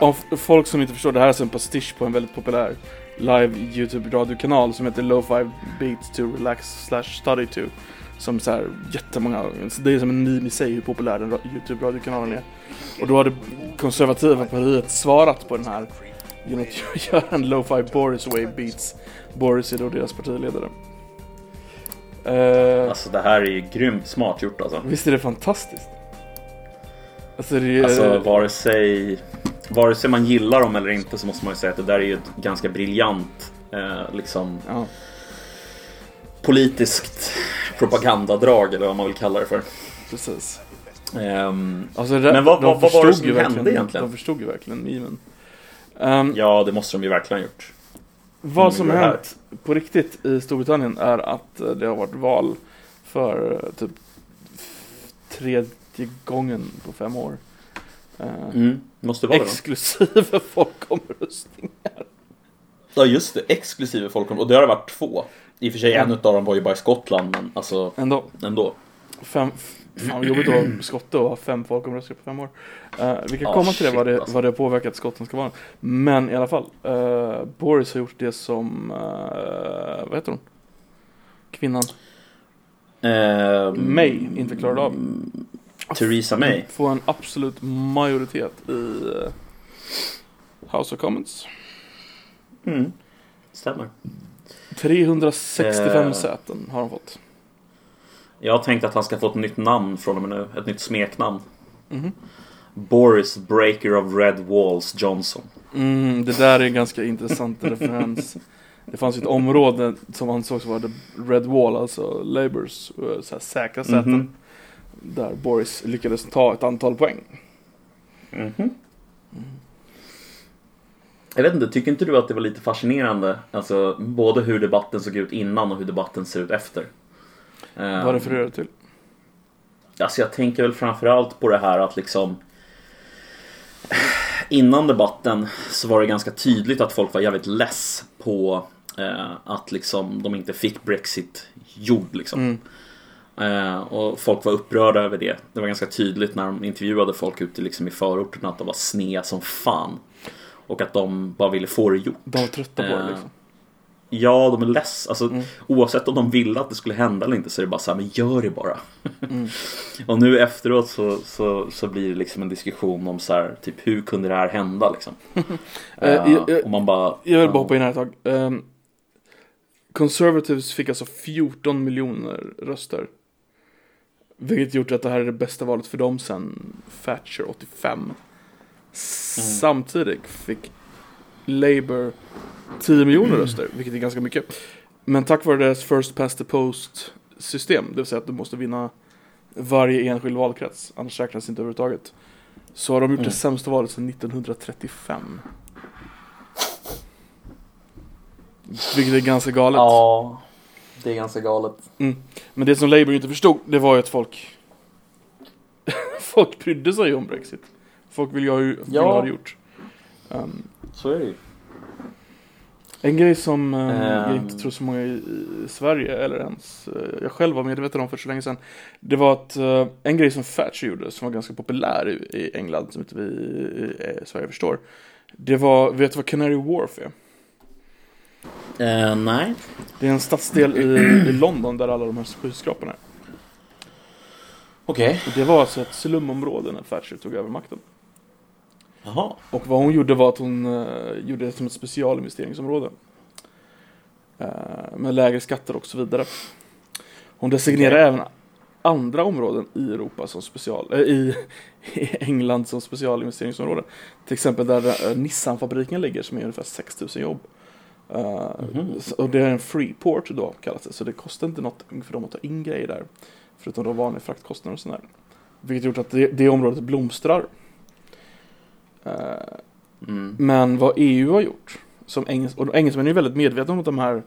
Om folk som inte förstår, det här är alltså en pastisch på en väldigt populär live YouTube-radiokanal som heter Lo-Fi Beats to Relax slash Study to. Som så här jättemånga, det är som en meme i sig hur populär den ra- YouTube-radiokanalen är. Och då hade konservativa partiet svarat på den här genom att *laughs* göra en Lo-Fi Boris Wave Beats. Boris är då deras partiledare. Eh, Alltså det här är ju grymt smart gjort alltså. Visst är det fantastiskt? Alltså det är... Alltså vare sig, vare sig man gillar dem eller inte så måste man ju säga att det där är ju ett ganska briljant eh, liksom ja. politiskt propagandadrag eller vad man vill kalla det för. Precis. Ehm, Alltså det, Men vad- vad- vad var det som hände egentligen? De förstod ju verkligen memen. Um, ja, det måste de ju verkligen ha gjort. vad som har hänt på riktigt i Storbritannien är att eh, det har varit val för eh, typ tredje gången på fem år. Mm, måste vara det va? exklusive *laughs* folkomröstningar. Ja just det, exklusive folkom och det har det varit två. I och för sig en Mm. utav dem var ju bara i Skottland men alltså Ändå. ändå. Fem, Fan jobbigt att vara skotte och ha fem folkomröstningar på fem år. Uh, vi kan Ah, komma till det shit, vad, det alltså. vad det har påverkat skotten ska vara. Men i alla fall. Uh, Boris har gjort det som, uh, vad heter hon? Kvinnan. Eh, May inte klarade av. Theresa May. Få en absolut majoritet i uh, House of Commons. Mm. Stämmer. 365 Eh. säten har hon fått. Jag har tänkt att han ska få ett nytt namn från och med nu. Ett nytt smeknamn. Mhm. Boris Breaker of Red Walls Johnson. Mm, det där är en ganska intressant *laughs* referens. Det fanns ju ett område som ansågs vara the Red Wall, alltså Labours eh, så här, säkra säten. Mhm. Där Boris lyckades ta ett antal poäng. Mhm. Jag vet inte, tycker inte du att det var lite fascinerande? Alltså både hur debatten såg ut innan och hur debatten ser ut efter. Vad refererar du till? Alltså jag tänker väl framförallt på det här att liksom *sighs* Innan debatten så var det ganska tydligt att folk var jävligt less på eh, att liksom de inte fick Brexit gjord liksom. Mm. Eh, och folk var upprörda över det. Det var ganska tydligt när de intervjuade folk ute liksom i förorterna att de var snea som fan. Och att de bara ville få det gjort. De var trötta på det Eh, liksom. Ja, de är less. Alltså, Mm. Oavsett om de ville att det skulle hända eller inte så är det bara så här, men gör det bara. Mm. *laughs* och nu efteråt så, så, så blir det liksom en diskussion om så här, typ hur kunde det här hända liksom? *laughs* Eh, jag- och man bara... Jag vill bara hoppa in här ett tag. Um, Conservatives fick alltså 14 miljoner röster. Vilket gjort att det här är det bästa valet för dem sen Thatcher 85. Samtidigt fick Labour 10 miljoner röster, vilket är ganska mycket. Men tack vare deras first past the post system, det vill säga att du måste vinna varje enskild valkrets, annars räknas det inte överhuvudtaget. Så har de gjort Mm. det sämsta valet sedan 1935. Vilket är ganska galet. Ja, det är ganska galet. Men det som Labour inte förstod, det var ju att folk *laughs* Folk brydde sig om Brexit. Folk vill ju ha, vill Ja. ha det gjort. Um, Så är det ju. en grej som um, jag Ehm. inte tror så många i, i Sverige eller ens uh, jag själv var medveten om för så länge sedan. Det var att uh, en grej som Thatcher gjorde som var ganska populär i, i England som inte vi i, i Sverige förstår. Det var, vet du vad Canary Wharf är? Eh, nej. Det är en stadsdel i, i London där alla de här skyskraporna är. Okej. Och det var alltså ett slumområde när Thatcher tog över makten. Jaha. Och vad hon gjorde var att hon eh, gjorde det som ett specialinvesteringsområde. Eh, med lägre skatter och så vidare. Hon designerade även andra områden i Europa som special, eh, i, *laughs* i England som specialinvesteringsområden. Till exempel där uh, Nissan-fabriken ligger som är ungefär 6000 jobb. Eh, Mhm. så- Och det är en freeport då kallas det, så det kostar inte något för dem att ta in grejer där. Förutom då vanliga fraktkostnader och sådär. Vilket gjort att det, det området blomstrar. Eh, Mm. men vad EU har gjort, som engels och engelsmännen är ju väldigt medvetna om de här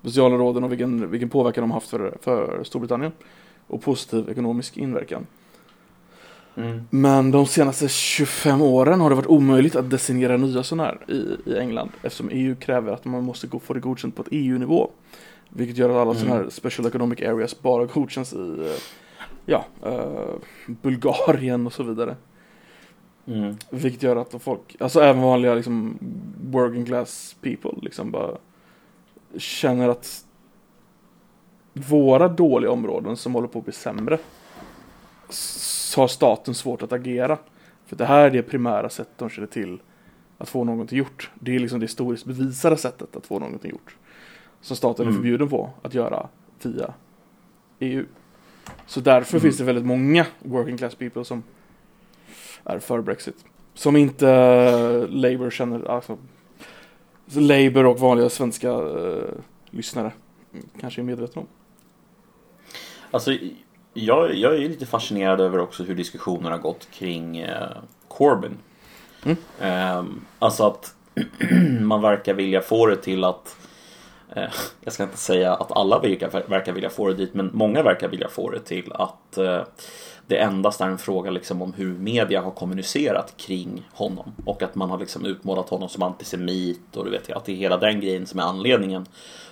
specialområdena och vilken, vilken påverkan de har haft för, för Storbritannien. Och positiv ekonomisk inverkan. Mm. Men de senaste 25 åren har det varit omöjligt att designera nya sådana här i, i England. Eftersom EU kräver att man måste gå, få det godkänt på ett EU-nivå. Vilket gör att alla Mm. sådana här special economic areas bara godkänns i eh, ja, eh, Bulgarien och så vidare. Mm. Vilket gör att folk, alltså även vanliga liksom working class people liksom bara känner att våra dåliga områden som håller på att bli sämre s- har staten svårt att agera. För det här är det primära sättet de känner till att få någonting gjort. Det är liksom det historiskt bevisade sättet att få någonting gjort. Som staten är Mm. förbjuden på att göra via EU. Så därför Mm. finns det väldigt många working class people som är för Brexit. Som inte uh, Labour känner, alltså så Labour och vanliga svenska eh, lyssnare kanske är medvetna om. Alltså, jag, jag är lite fascinerad över också hur diskussionen har gått kring eh, Corbyn. Mm. Ehm, alltså att *clears throat* man verkar vilja få det till att eh, jag ska inte säga att alla verkar, verkar vilja få det dit, men många verkar vilja få det till att eh, det endast är en fråga liksom om hur media har kommunicerat kring honom och att man har liksom utmålat honom som antisemit och du vet att det är hela den grejen som är anledningen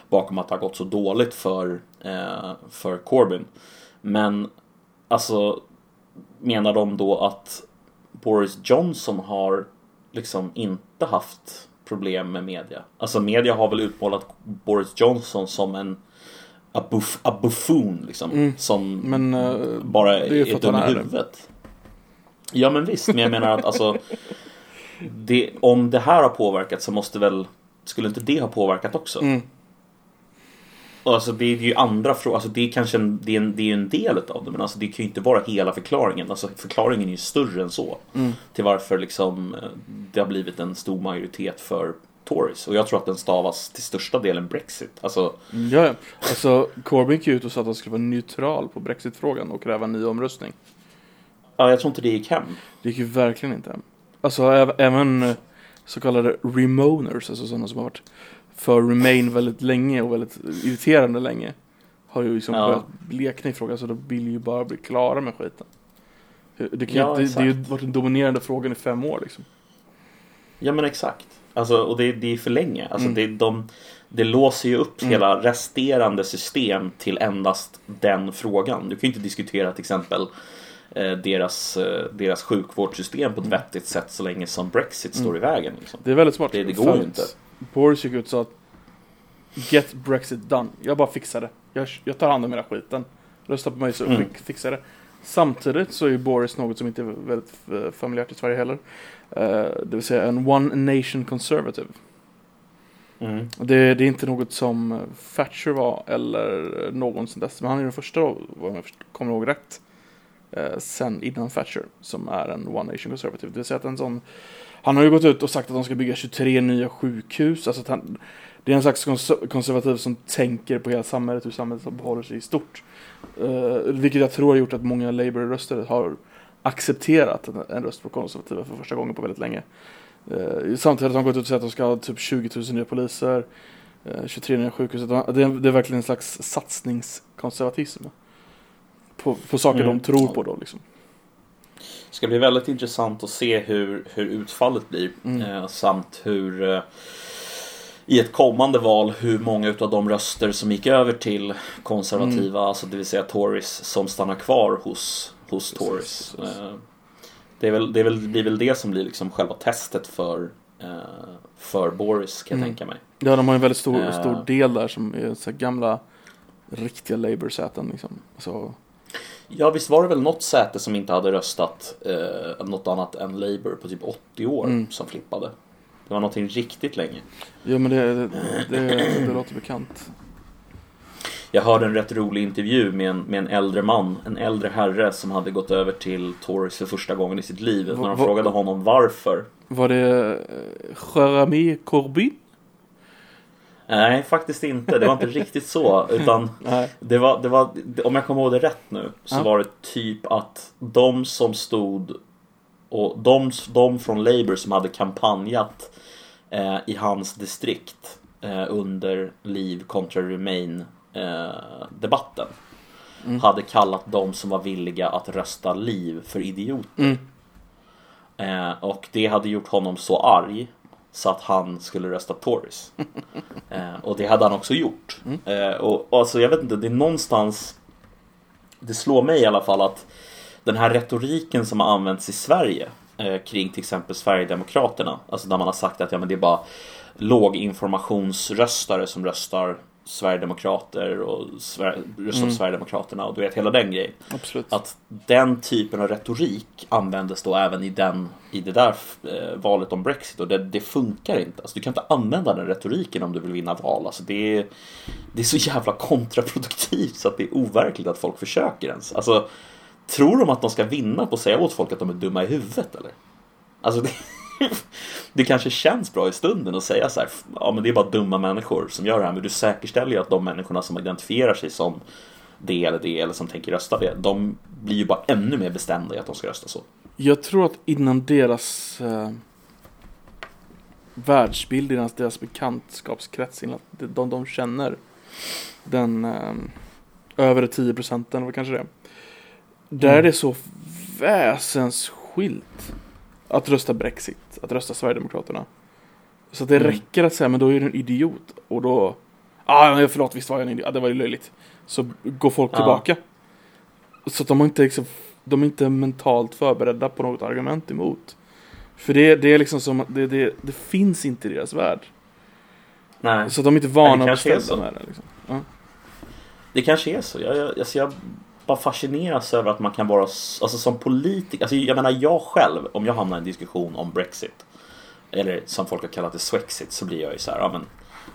bakom att det har gått så dåligt för, eh, för Corbyn. Men alltså menar de då att Boris Johnson har liksom inte haft problem med media? Alltså media har väl utmålat Boris Johnson som en a, buff, a buffoon liksom. Som Men eh, bara är dum i huvudet. Ja men visst, men jag menar att alltså det, Om det här har påverkat så måste väl Skulle inte det ha påverkat också? Mm. Alltså det är ju andra frågor, alltså det är kanske en, det är en, det är en del av det men alltså det kan ju inte vara hela förklaringen. Alltså förklaringen är ju större än så. Mm. Till varför liksom det har blivit en stor majoritet för Tories. Och jag tror att den stavas till största delen Brexit. Alltså, Ja, ja. Alltså Corbyn gick ut och sa att han skulle vara neutral på Brexit-frågan och kräva en ny omröstning. ja, jag tror inte det gick hem. Det gick ju verkligen inte hem. Alltså äv- även eh, så kallade remoners, alltså sådana som har varit för Remain väldigt länge och väldigt irriterande länge. Har ju liksom Ja. börjat blekna i frågan så de vill ju bara bli klara med skiten. Det, kan Ja, inte, det har ju varit den dominerande frågan i fem år liksom. Ja men exakt. Alltså, och det, det är för länge. Alltså, Mm. det, de, det låser ju upp Mm. hela resterande system till endast den frågan. Du kan ju inte diskutera till exempel eh, deras, eh, deras sjukvårdssystem på Mm. ett vettigt sätt så länge som Brexit står i vägen. Liksom. Det är väldigt smart. Det- det går ju inte. Boris gick ut och sa att Get Brexit done. Jag bara fixar det. Jag, jag tar hand om hela skiten. Rösta på mig så Mm. fixar det. Samtidigt så är Boris något som inte är väldigt familjärt i Sverige heller. Eh, det vill säga en one nation conservative. Mm. Det, det är inte något som Thatcher var eller någon sen dess. Men han är den första, då, om jag kommer ihåg rätt, eh, sen innan Thatcher, som är en one nation conservative. Det vill säga att en sån, han har ju gått ut och sagt att de ska bygga 23 nya sjukhus. Alltså han, det är en slags kons- konservativ som tänker på hela samhället, hur samhället behåller sig i stort. Eh, vilket jag tror har gjort att många Labour-röster har accepterat en, en röst på konservativa för första gången på väldigt länge. Eh, samtidigt har de gått ut och sagt att de ska ha typ 20 000 nya poliser, eh, 23 nya sjukhus. Det är, det är verkligen en slags satsningskonservatism. På, på saker Mm. de tror på då liksom. Det ska bli väldigt intressant att se hur, hur utfallet blir. Mm. Eh, samt hur eh, i ett kommande val hur många utav de röster som gick över till konservativa, Mm. alltså det vill säga Tories, som stannar kvar hos, hos Tories. Eh, det, är väl, det är väl, blir väl det som blir liksom själva testet för, eh, för Boris kan jag Mm. tänka mig. Ja, de har en väldigt stor, Eh. stor del där som är så gamla riktiga Labour-säten liksom. Alltså, Ja visst var det väl något säte som inte hade röstat eh, något annat än Labour på typ 80 år Mm. som flippade. Det var någonting riktigt länge. ja men det, det, det, det låter bekant. Jag hörde en rätt rolig intervju med en, med en äldre man, en äldre herre som hade gått över till Tories för första gången i sitt liv. Va- När de frågade honom varför. Var det eh, Jeremy Corbyn? Nej, faktiskt inte. Det var inte riktigt så. *laughs* Utan det var, det var, om jag kommer ihåg det rätt nu, så Ja. var det typ att de som stod och de, de från Labour som hade kampanjat eh, i hans distrikt eh, under Leave kontra Remain eh, debatten Mm. hade kallat de som var villiga att rösta Leave för idioter. Mm. Eh, och det hade gjort honom så arg så att han skulle rösta Tories. *laughs* eh, och det hade han också gjort. Eh, och, och alltså, jag vet inte, det är någonstans Det slår mig i alla fall att den här retoriken som har använts i Sverige eh, kring till exempel Sverigedemokraterna, alltså där man har sagt att ja, men det är bara låginformationsröstare som röstar Sverigedemokrater och Sver- röstar på Mm. Sverigedemokraterna och du vet hela den grejen. Absolut. Att den typen av retorik användes då även i, den, i det där eh, valet om Brexit och det, det funkar inte. Alltså, du kan inte använda den retoriken om du vill vinna val. Alltså, det, är, det är så jävla kontraproduktivt så att det är overkligt att folk försöker ens. Alltså, tror de att de ska vinna på att säga åt folk att de är dumma i huvudet eller? Alltså, det, *laughs* det kanske känns bra i stunden att säga så här, ja men det är bara dumma människor som gör det här, men du säkerställer ju att de människorna som identifierar sig som det eller det eller som tänker rösta det, de blir ju bara ännu mer bestämda i att de ska rösta så. Jag tror att innan deras eh, världsbild, innan deras bekantskapskrets, innan de, de, känner den eh, övre 10 procenten, vad kanske det är. Där Mm. är det så väsensskilt att rösta Brexit, att rösta Sverigedemokraterna. Så att det Mm. räcker att säga, men då är du en idiot. Och då, ah, förlåt, visst var jag en idiot, ah, det var ju löjligt. Så går folk Ja. tillbaka. Så att de har inte liksom, de är inte mentalt förberedda på något argument emot. För det, det är liksom som att det, det, det finns inte i deras värld. Nej. Så att de är inte vana att beställa med det. Liksom. Ja. Det kanske är så. Jag, jag, alltså jag bara fascineras över att man kan vara, alltså som politiker, alltså jag menar jag själv, om jag hamnar i en diskussion om Brexit, eller som folk har kallat det Swexit, så blir jag ju så här, ja men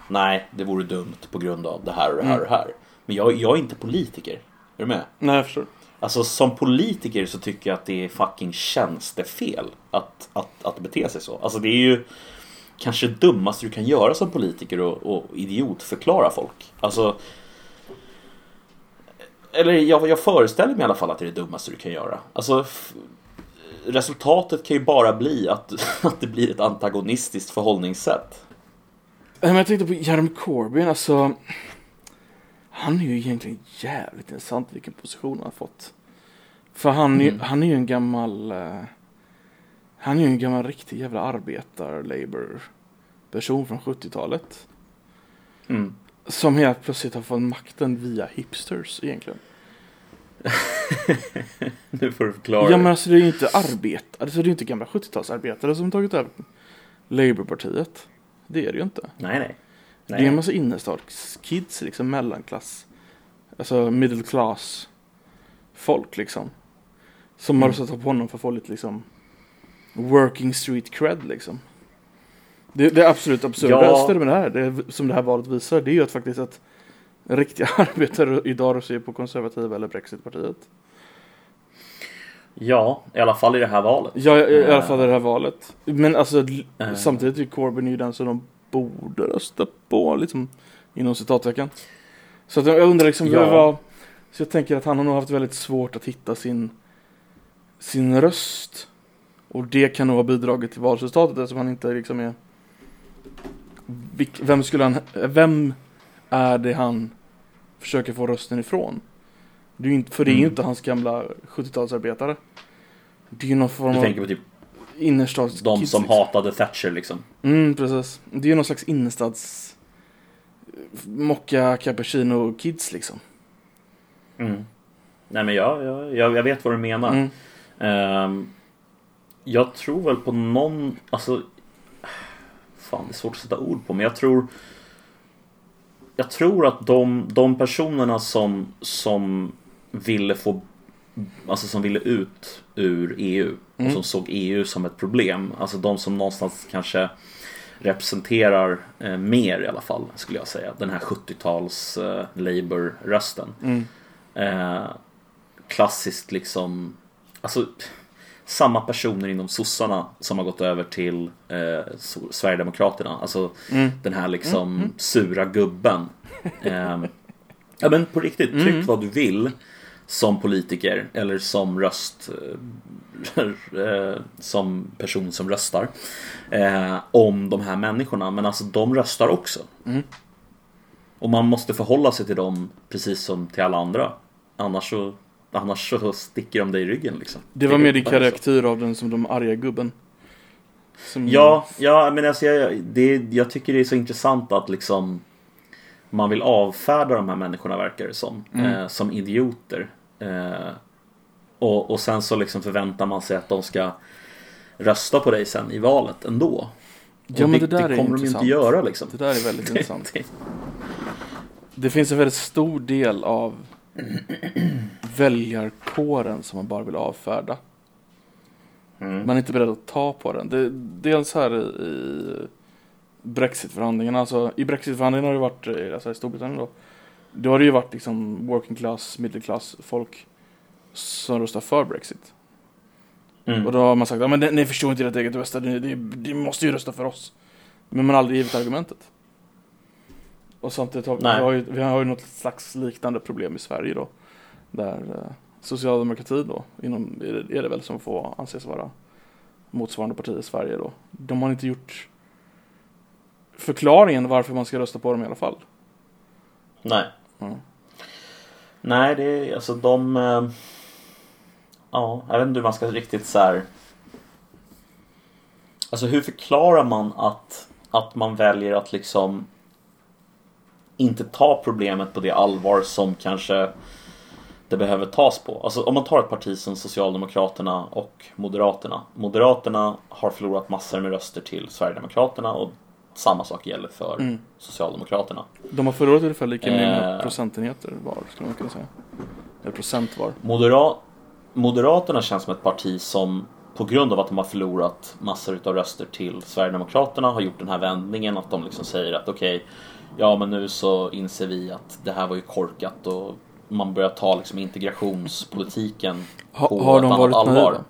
nej, det vore dumt på grund av det här och det här och det här. Men jag, jag är inte politiker. Är du med? Nej, jag förstår. Alltså som politiker så tycker jag att det är fucking tjänstefel att, att, att bete sig så. Alltså det är ju kanske det dummaste du kan göra som politiker och, och idiotförklara folk. Alltså eller jag, jag föreställer mig i alla fall att det är det dummaste du kan göra. Alltså resultatet kan ju bara bli att, *laughs* att det blir ett antagonistiskt förhållningssätt. Men jag tänkte på Jeremy Corbyn, alltså. Han är ju egentligen jävligt intressant vilken position han har fått. För han, är, Mm. han är ju en gammal... eh, han är ju en gammal riktig jävla arbetar-labor-person från 70-talet. Mm. Som helt plötsligt har fått makten via hipsters egentligen. *laughs* Nu får du förklara. Ja men alltså det är ju inte arbetare, alltså det är ju inte gamla 70-talsarbetare som tagit över Labourpartiet. Det är det ju inte. Nej, nej. Det är en massa innerstadskids liksom, mellanklass. Alltså middle class folk liksom. Som har Mm. röstat på honom för att få lite liksom working street cred liksom. Det, det absolut absurdaste Ja. med det här, det, som det här valet visar, det är ju att faktiskt att riktiga *laughs* arbetare idag ju på konservativa eller Brexitpartiet. Ja, i alla fall i det här valet. Ja, i, i alla Eh. fall i det här valet. Men alltså Eh. samtidigt är Corbyn ju den som de borde rösta på, liksom inom citattecken. Så att jag undrar liksom, Ja. vad, så jag tänker att han har nog haft väldigt svårt att hitta sin, sin röst. Och det kan nog ha bidragit till valresultatet eftersom han inte liksom är Vem skulle han, vem är det han försöker få rösten ifrån? Det är inte, för det är ju Mm. inte hans gamla 70-talsarbetare. Det är ju någon form Du av tänker på typ innerstads de kids, som liksom. hatade Thatcher liksom. Mm, precis. Det är ju någon slags innerstads mocka cappuccino kids liksom. Mm. Nej men jag, jag, jag, vet vad du menar. Mm. Ehm, jag tror väl på någon, alltså Fan det är svårt att sätta ord på men jag tror Jag tror att de, de personerna som, som ville få Alltså som ville ut ur EU och Mm. som såg EU som ett problem. Alltså de som någonstans kanske representerar eh, mer i alla fall skulle jag säga. Den här 70-tals eh, Labour-rösten. Mm. Eh, klassiskt liksom, alltså samma personer inom sossarna som har gått över till eh, Sverigedemokraterna. Alltså Mm. den här liksom sura gubben. Eh, ja men på riktigt, tyck Mm. vad du vill som politiker eller som röst eh, *laughs* eh, som person som röstar eh, om de här människorna. Men alltså de röstar också. Mm. Och man måste förhålla sig till dem precis som till alla andra. Annars så, annars så sticker de dig i ryggen liksom. Det var mer din karaktär av den som de arga gubben. Som, Ja, ja men alltså jag, det, jag tycker det är så intressant att liksom man vill avfärda de här människorna verkar det som. Mm. Eh, som idioter. Eh, och, och sen så liksom förväntar man sig att de ska rösta på dig sen i valet ändå. Ja, och men det, det där det är kommer de ju intressant. inte göra liksom. Det där är väldigt *laughs* intressant. Det- Det finns en väldigt stor del av väljarkåren som man bara vill avfärda. Mm. Man är inte beredd att ta på den. Det, dels här i, i Brexitförhandlingarna, alltså i Brexitförhandlingarna har det varit, eh, alltså i Storbritannien då, då har det ju varit liksom working class, middle class folk som röstar för Brexit. Mm. Och då har man sagt, ja men ni, ni förstår inte ert eget bästa, ni, ni, ni måste ju rösta för oss. Men man har aldrig givit argumentet. Och samtidigt har vi, har ju, vi har ju något slags liknande problem i Sverige då. Där eh, socialdemokratin då, inom, är, det, är det väl som får anses vara motsvarande parti i Sverige då. De har inte gjort förklaringen varför man ska rösta på dem i alla fall. Nej. Mm. Nej, det är alltså de... eh, Ja, jag vet inte hur man ska riktigt så här... Alltså hur förklarar man att, att man väljer att liksom inte ta problemet på det allvar som kanske det behöver tas på. Alltså om man tar ett parti som Socialdemokraterna och Moderaterna. Moderaterna har förlorat massor med röster till Sverigedemokraterna och samma sak gäller för Mm. Socialdemokraterna. De har förlorat ungefär lika många Eh. procentenheter var, skulle man kunna säga. Eller procent var. Modera Moderaterna känns som ett parti som på grund av att de har förlorat massor utav röster till Sverigedemokraterna har gjort den här vändningen att de liksom säger att okej, ja men nu så inser vi att det här var ju korkat och man börjar ta liksom integrationspolitiken Ha, på har ett de annat varit allvar. nöjda?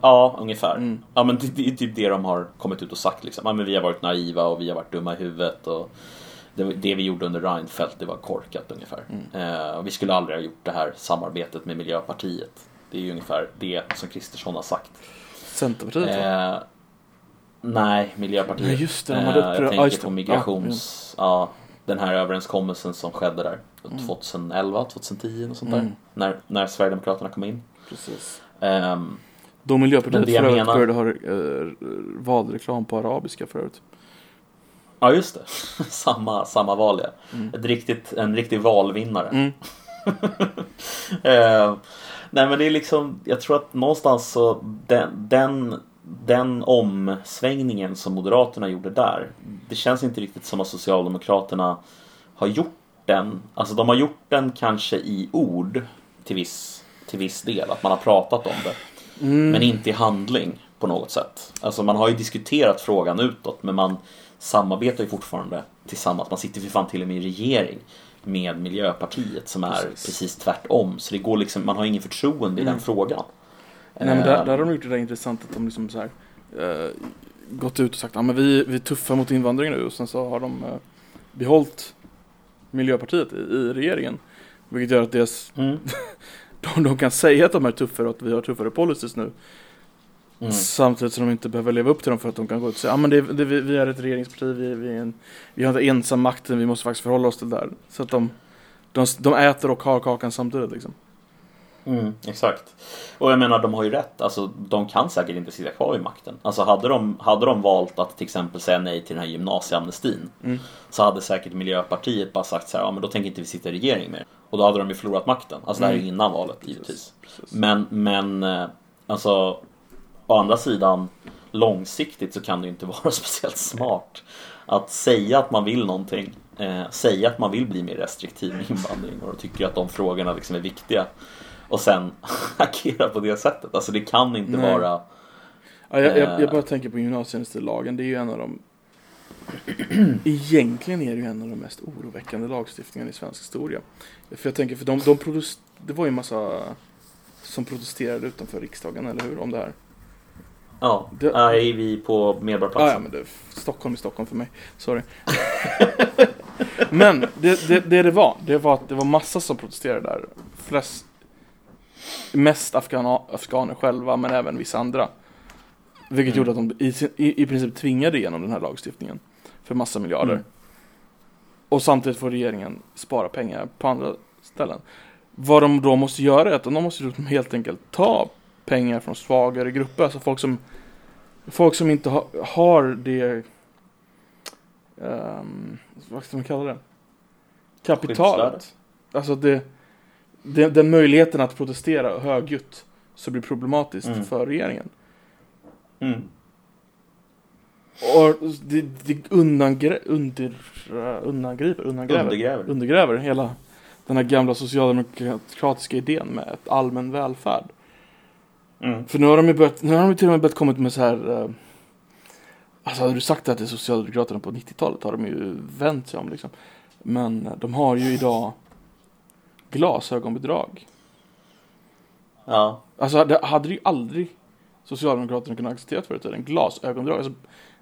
Ja, ungefär. Mm. Ja, men det, det är typ det de har kommit ut och sagt. Liksom. Ja, men vi har varit naiva och vi har varit dumma i huvudet. Och det, det vi gjorde under Reinfeldt, det var korkat ungefär. Mm. Eh, vi skulle aldrig ha gjort det här samarbetet med Miljöpartiet. Det är ju ungefär det som Kristersson har sagt. Centerpartiet va? Eh, nej, Miljöpartiet. Ja, just det, de hade eh, jag ja, tänker på migrations... Ja, den här överenskommelsen som skedde där. Mm. 2011, 2010 och sånt där. Mm. När, när Sverigedemokraterna kom in. Precis. Ehm, Då Miljöpartiet för övrigt menar- började ha eh, valreklam på arabiska förut. Ja just det, *laughs* samma, samma val ja. Mm. Ett riktigt, en riktig valvinnare. Mm. *laughs* Eh, nej men det är liksom, jag tror att någonstans så den, den, den omsvängningen som Moderaterna gjorde där. Det känns inte riktigt som att Socialdemokraterna har gjort den. Alltså de har gjort den kanske i ord till viss, till viss del, att man har pratat om det. Mm. Men inte i handling på något sätt. Alltså man har ju diskuterat frågan utåt men man samarbetar ju fortfarande tillsammans. Man sitter för fan till och med i regering med Miljöpartiet som är Precis. precis, tvärtom. Så det går liksom, man har ingen förtroende i den Mm. frågan. Nej men där, Eh, där har de gjort det där intressant att de liksom så här, eh, gått ut och sagt att ah, men vi, vi är tuffa mot invandring nu och sen så har de eh, behållit Miljöpartiet i, i regeringen. Vilket gör att deras, Mm. *laughs* de, de kan säga att de är tuffare och att vi har tuffare policies nu. Mm. Samtidigt som de inte behöver leva upp till dem för att de kan gå ut och säga ah, men det, det, vi, vi är ett regeringsparti, vi, vi, är en, vi har inte ensam makten, vi måste faktiskt förhålla oss till det där. Så att de, de, de äter och har kakan samtidigt liksom. Mm, exakt. Och jag menar, de har ju rätt. Alltså, de kan säkert inte sitta kvar vid makten. Alltså, hade de, hade de valt att till exempel säga nej till den här gymnasieamnestin Mm. så hade säkert Miljöpartiet bara sagt så här, ja men då tänker inte vi sitta i regering mer. Och då hade de ju förlorat makten. Alltså det här är ju Mm. innan valet givetvis. Precis. Men, men eh, alltså å andra sidan långsiktigt så kan det ju inte *laughs* vara speciellt smart att säga att man vill någonting. Eh, säga att man vill bli mer restriktiv med invandring och tycker att de frågorna liksom är viktiga. Och sen *laughs* agera på det sättet. Alltså det kan inte Nej. vara... Ja, jag, jag, jag Eh. bara tänker på gymnasielagen, det är ju en av de *clears throat* Egentligen är det ju en av de mest oroväckande lagstiftningarna i svensk historia. För jag tänker, för de, de det var ju en massa som protesterade utanför riksdagen, eller hur? Om det här. Ja, Det- är vi på Ah, Medborgarplatsen? ja, men det, Stockholm är Stockholm för mig. Sorry. *laughs* men det, det, det det var, det var att det var massa som protesterade där. Flest, mest afghana, afghaner själva, men även vissa andra. Vilket Mm. gjorde att de i, i, princip tvingade igenom den här lagstiftningen. För massa miljarder. Mm. Och samtidigt får regeringen spara pengar på andra ställen. Vad de då måste göra är att de måste helt enkelt ta pengar från svagare grupper. Alltså folk som, folk som inte ha, har det... ehm, vad ska man kalla det? Kapitalet. Alltså det, det, den möjligheten att protestera högljutt så blir problematiskt Mm. för regeringen. Mm. Och det, det undangre, under, undangriper, undangräver, Undergräver. undergräver hela den här gamla socialdemokratiska idén med ett allmän välfärd. Mm. För nu har de ju börjat, nu har de till och med börjat kommit med så här eh, Alltså hade du sagt det till Socialdemokraterna på 90-talet har de ju vänt sig om liksom. Men de har ju idag glasögonbidrag. Ja. Alltså det hade ju aldrig Socialdemokraterna kunnat acceptera förut i tiden. Glasögonbidrag, alltså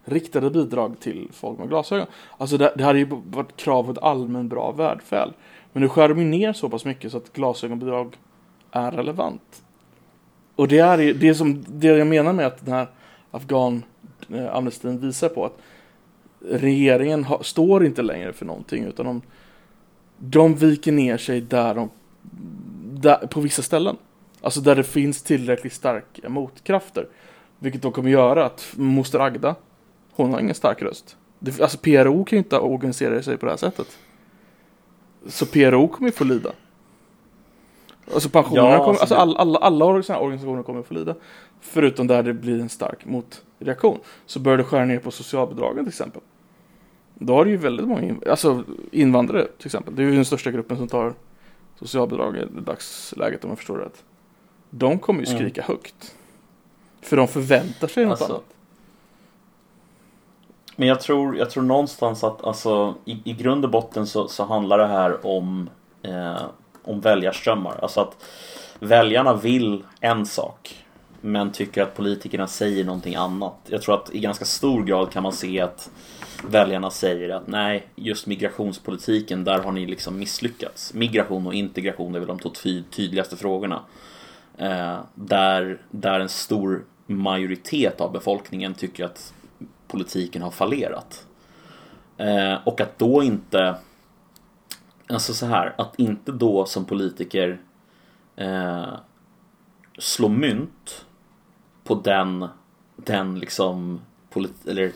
riktade bidrag till folk med glasögon. Alltså det, det hade ju varit krav på ett allmän bra välfärd. Men nu skär de ju ner så pass mycket så att glasögonbidrag är relevant. Och det är ju- det som det jag menar med att den här afghan eh, visar på att regeringen har, står inte längre för någonting utan de, de viker ner sig där de där, på vissa ställen. Alltså där det finns tillräckligt starka motkrafter. Vilket då kommer göra att moster Agda, hon har ingen stark röst. Det, alltså PRO kan ju inte organisera sig på det här sättet. Så PRO kommer ju få lida. Alltså pensionerna Ja, kommer, alltså alltså alla, alla, alla organisationer kommer att få lida. Förutom där det blir en stark motreaktion. Så börjar du skära ner på socialbidragen till exempel. Då har du ju väldigt många, in, alltså invandrare till exempel. Det är ju den största gruppen som tar socialbidrag i dagsläget om jag förstår rätt. De kommer ju Mm. skrika högt. För de förväntar sig något Alltså, annat. Men jag tror, jag tror någonstans att alltså, i, i grund och botten så, så handlar det här om, eh, om väljarströmmar. Alltså att väljarna vill en sak men tycker att politikerna säger någonting annat. Jag tror att i ganska stor grad kan man se att väljarna säger att nej, just migrationspolitiken, där har ni liksom misslyckats. Migration och integration är väl de två tydligaste frågorna. Eh, där, där en stor majoritet av befolkningen tycker att politiken har fallerat. Eh, och att då inte, alltså så här, att inte då som politiker eh, slå mynt på den, den liksom, polit- eller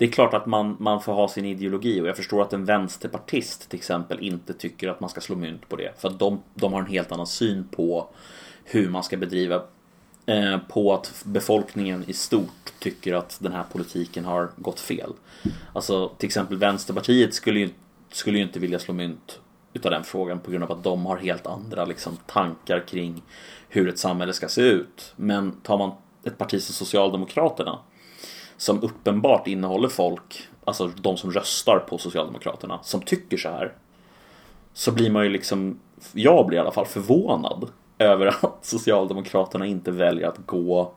det är klart att man, man får ha sin ideologi och jag förstår att en vänsterpartist till exempel inte tycker att man ska slå mynt på det. För att de, de har en helt annan syn på hur man ska bedriva eh, på att befolkningen i stort tycker att den här politiken har gått fel. Alltså till exempel Vänsterpartiet skulle ju, skulle ju inte vilja slå mynt utav den frågan på grund av att de har helt andra liksom, tankar kring hur ett samhälle ska se ut. Men tar man ett parti som Socialdemokraterna som uppenbart innehåller folk, alltså de som röstar på Socialdemokraterna, som tycker så här. Så blir man ju liksom, jag blir i alla fall förvånad över *laughs* att Socialdemokraterna inte väljer att gå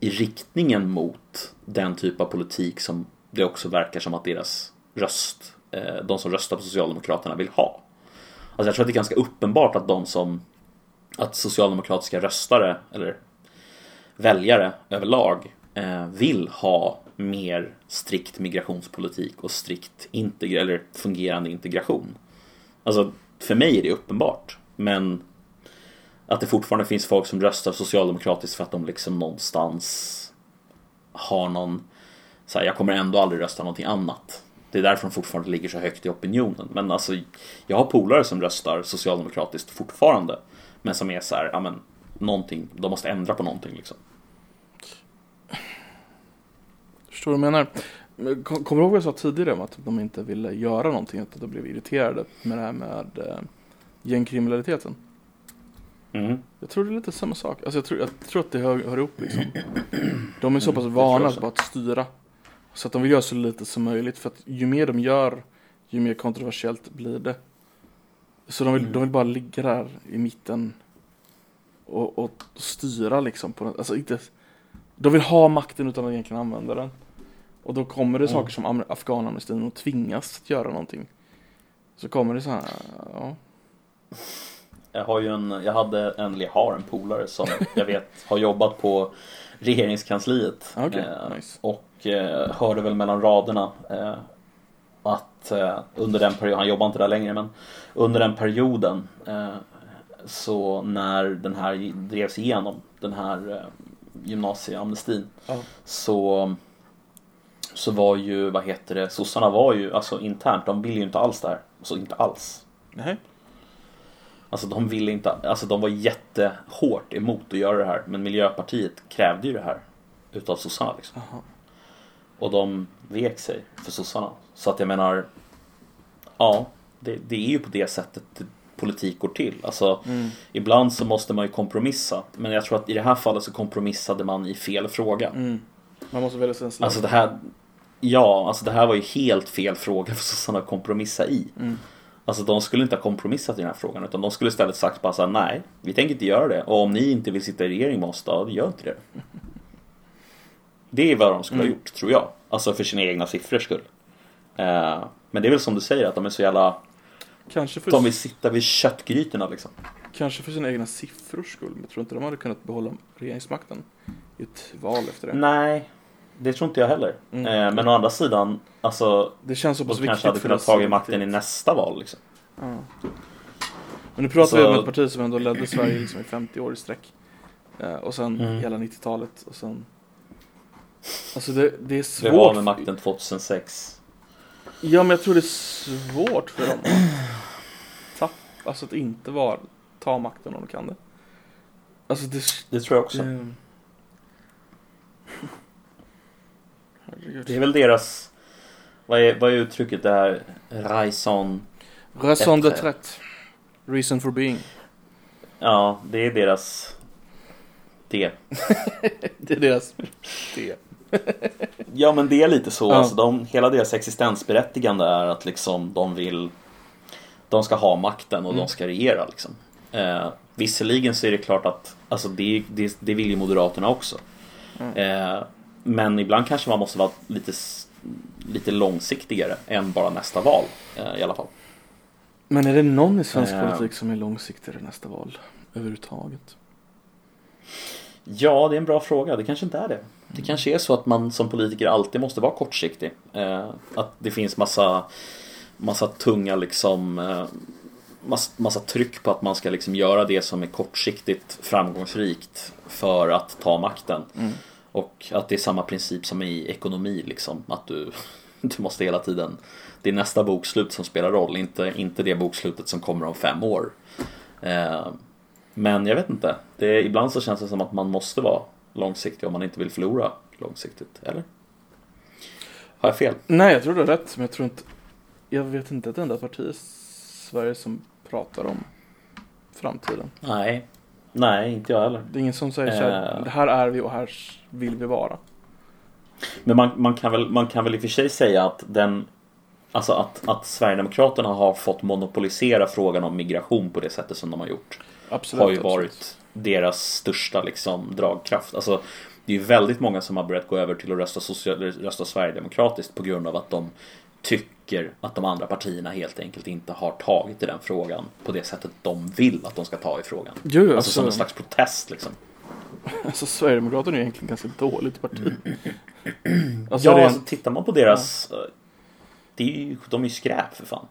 i riktningen mot den typ av politik som det också verkar som att deras röst, eh, de som röstar på Socialdemokraterna vill ha. Alltså jag tror att det är ganska uppenbart att de som, att socialdemokratiska röstare, eller väljare överlag, Eh, vill ha mer strikt migrationspolitik och strikt integ- eller fungerande integration. Alltså, för mig är det uppenbart. Men att det fortfarande finns folk som röstar socialdemokratiskt för att de liksom någonstans har någon så här, jag kommer ändå aldrig rösta någonting annat. Det är därför de fortfarande ligger så högt i opinionen. Men alltså, jag har polare som röstar socialdemokratiskt fortfarande. Men som är så här, ja men, någonting, de måste ändra på någonting liksom. Förstår du vad jag menar? Men kom- Kommer du ihåg vad jag sa tidigare om att de inte ville göra någonting? Att de blev irriterade med det här med eh, gängkriminaliteten? Mm. Jag tror det är lite samma sak. Alltså jag, tror, jag tror att det hör, hör ihop liksom. *clears throat* De är så pass vana också. på att styra. Så att de vill göra så lite som möjligt. För att ju mer de gör, ju mer kontroversiellt blir det. Så de vill, Mm. de vill bara ligga där i mitten. Och, och styra liksom. På, alltså inte, de vill ha makten utan att egentligen använda den. Och då kommer det Mm. saker som am- afghanamnestin och tvingas att göra någonting. Så kommer det så här, ja. Jag har ju en, jag hade en, jag har en polare som jag vet har jobbat på regeringskansliet. Okej, Eh, nice. Och eh, hörde väl mellan raderna eh, att eh, under den perioden, han jobbar inte där längre, men under den perioden eh, så när den här drevs igenom, den här eh, gymnasieamnestin, Ja. så så var ju, vad heter det, sossarna var ju, alltså internt, de ville ju inte alls det här. Alltså inte alls. Nej. Alltså de ville inte, alltså de var jättehårt emot att göra det här. Men Miljöpartiet krävde ju det här utav sossarna liksom. Aha. Och de vek sig för sossarna. Så att jag menar, ja, det, det är ju på det sättet politik går till. Alltså, Mm. ibland så måste man ju kompromissa. Men jag tror att i det här fallet så kompromissade man i fel fråga. Mm. Man måste välja sin sida. Alltså det här, ja, alltså det här var ju helt fel fråga *laughs* för sossarna att kompromissa i. Mm. Alltså de skulle inte ha kompromissat i den här frågan utan de skulle istället sagt bara så här, nej, vi tänker inte göra det. Och om ni inte vill sitta i regering med oss då, gör inte det. *laughs* Det är vad de skulle Mm. ha gjort, tror jag. Alltså för sina egna siffrors skull. Eh, men det är väl som du säger, att de är så jävla... Kanske för, De vill sitta vid köttgrytorna liksom. kanske för sina egna siffrors skull. Men jag tror inte de hade kunnat behålla regeringsmakten i ett val efter det. Nej, det tror inte jag heller. Mm. Eh, men å andra sidan, alltså... Det känns så pass viktigt kanske hade för kunnat ta makten i nästa val liksom. Ja. Men nu pratar Så- vi om ett parti som ändå ledde Sverige liksom i 50 år i sträck. Eh, och sen Mm. hela 90-talet och sen... Alltså det, det är svårt. Vi var med makten 2006. Ja men jag tror det är svårt för dem att tappa, alltså att inte vara ta makten om de kan det. Alltså det... Det tror jag också. det... Herregud. Det är väl deras... Vad är, vad är uttrycket där? Raison... Raison Ett- d'être. Reason for being. Ja, det är deras... Det. *laughs* Det är deras... Det. Ja men det är lite så. Ja. Alltså, de, hela deras existensberättigande är att liksom de vill De ska ha makten och Mm. de ska regera liksom. Eh, visserligen så är det klart att alltså, det, det, det vill ju Moderaterna också. Mm. Eh, men ibland kanske man måste vara lite, lite långsiktigare än bara nästa val eh, i alla fall. Men är det någon i svensk Eh. politik som är långsiktigare i nästa val? Överhuvudtaget? Ja, det är en bra fråga. Det kanske inte är det. Det kanske är så att man som politiker alltid måste vara kortsiktig. Eh, att det finns massa, massa tunga liksom eh, massa, massa tryck på att man ska liksom göra det som är kortsiktigt framgångsrikt för att ta makten. Mm. Och att det är samma princip som i ekonomi liksom. Att du, *laughs* du måste hela tiden Det är nästa bokslut som spelar roll, inte, inte det bokslutet som kommer om fem år. Eh, men jag vet inte. Det, ibland så känns det som att man måste vara långsiktig om man inte vill förlora långsiktigt. Eller? Har jag fel? Nej, jag tror du har rätt, men jag tror inte... Jag vet inte ett enda parti i Sverige som pratar om framtiden. Nej. Nej, inte jag heller. Det är ingen som säger så här, Eh. det här är vi och här vill vi vara. Men man, man, kan väl, man kan väl i och för sig säga att den Alltså att, att Sverigedemokraterna har fått monopolisera frågan om migration på det sättet som de har gjort. Absolut. har ju absolut. varit deras största liksom, dragkraft. Alltså, det är ju väldigt många som har börjat gå över till att rösta, social, rösta Sverigedemokratiskt på grund av att de tycker att de andra partierna helt enkelt inte har tagit i den frågan på det sättet de vill att de ska ta i frågan. Jo, Alltså, alltså, som en slags protest liksom. alltså Sverigedemokraterna är egentligen ganska dåligt parti. *clears throat* Alltså, ja, rent- alltså tittar man på deras... eh, Det är ju, de är ju skräp för fan.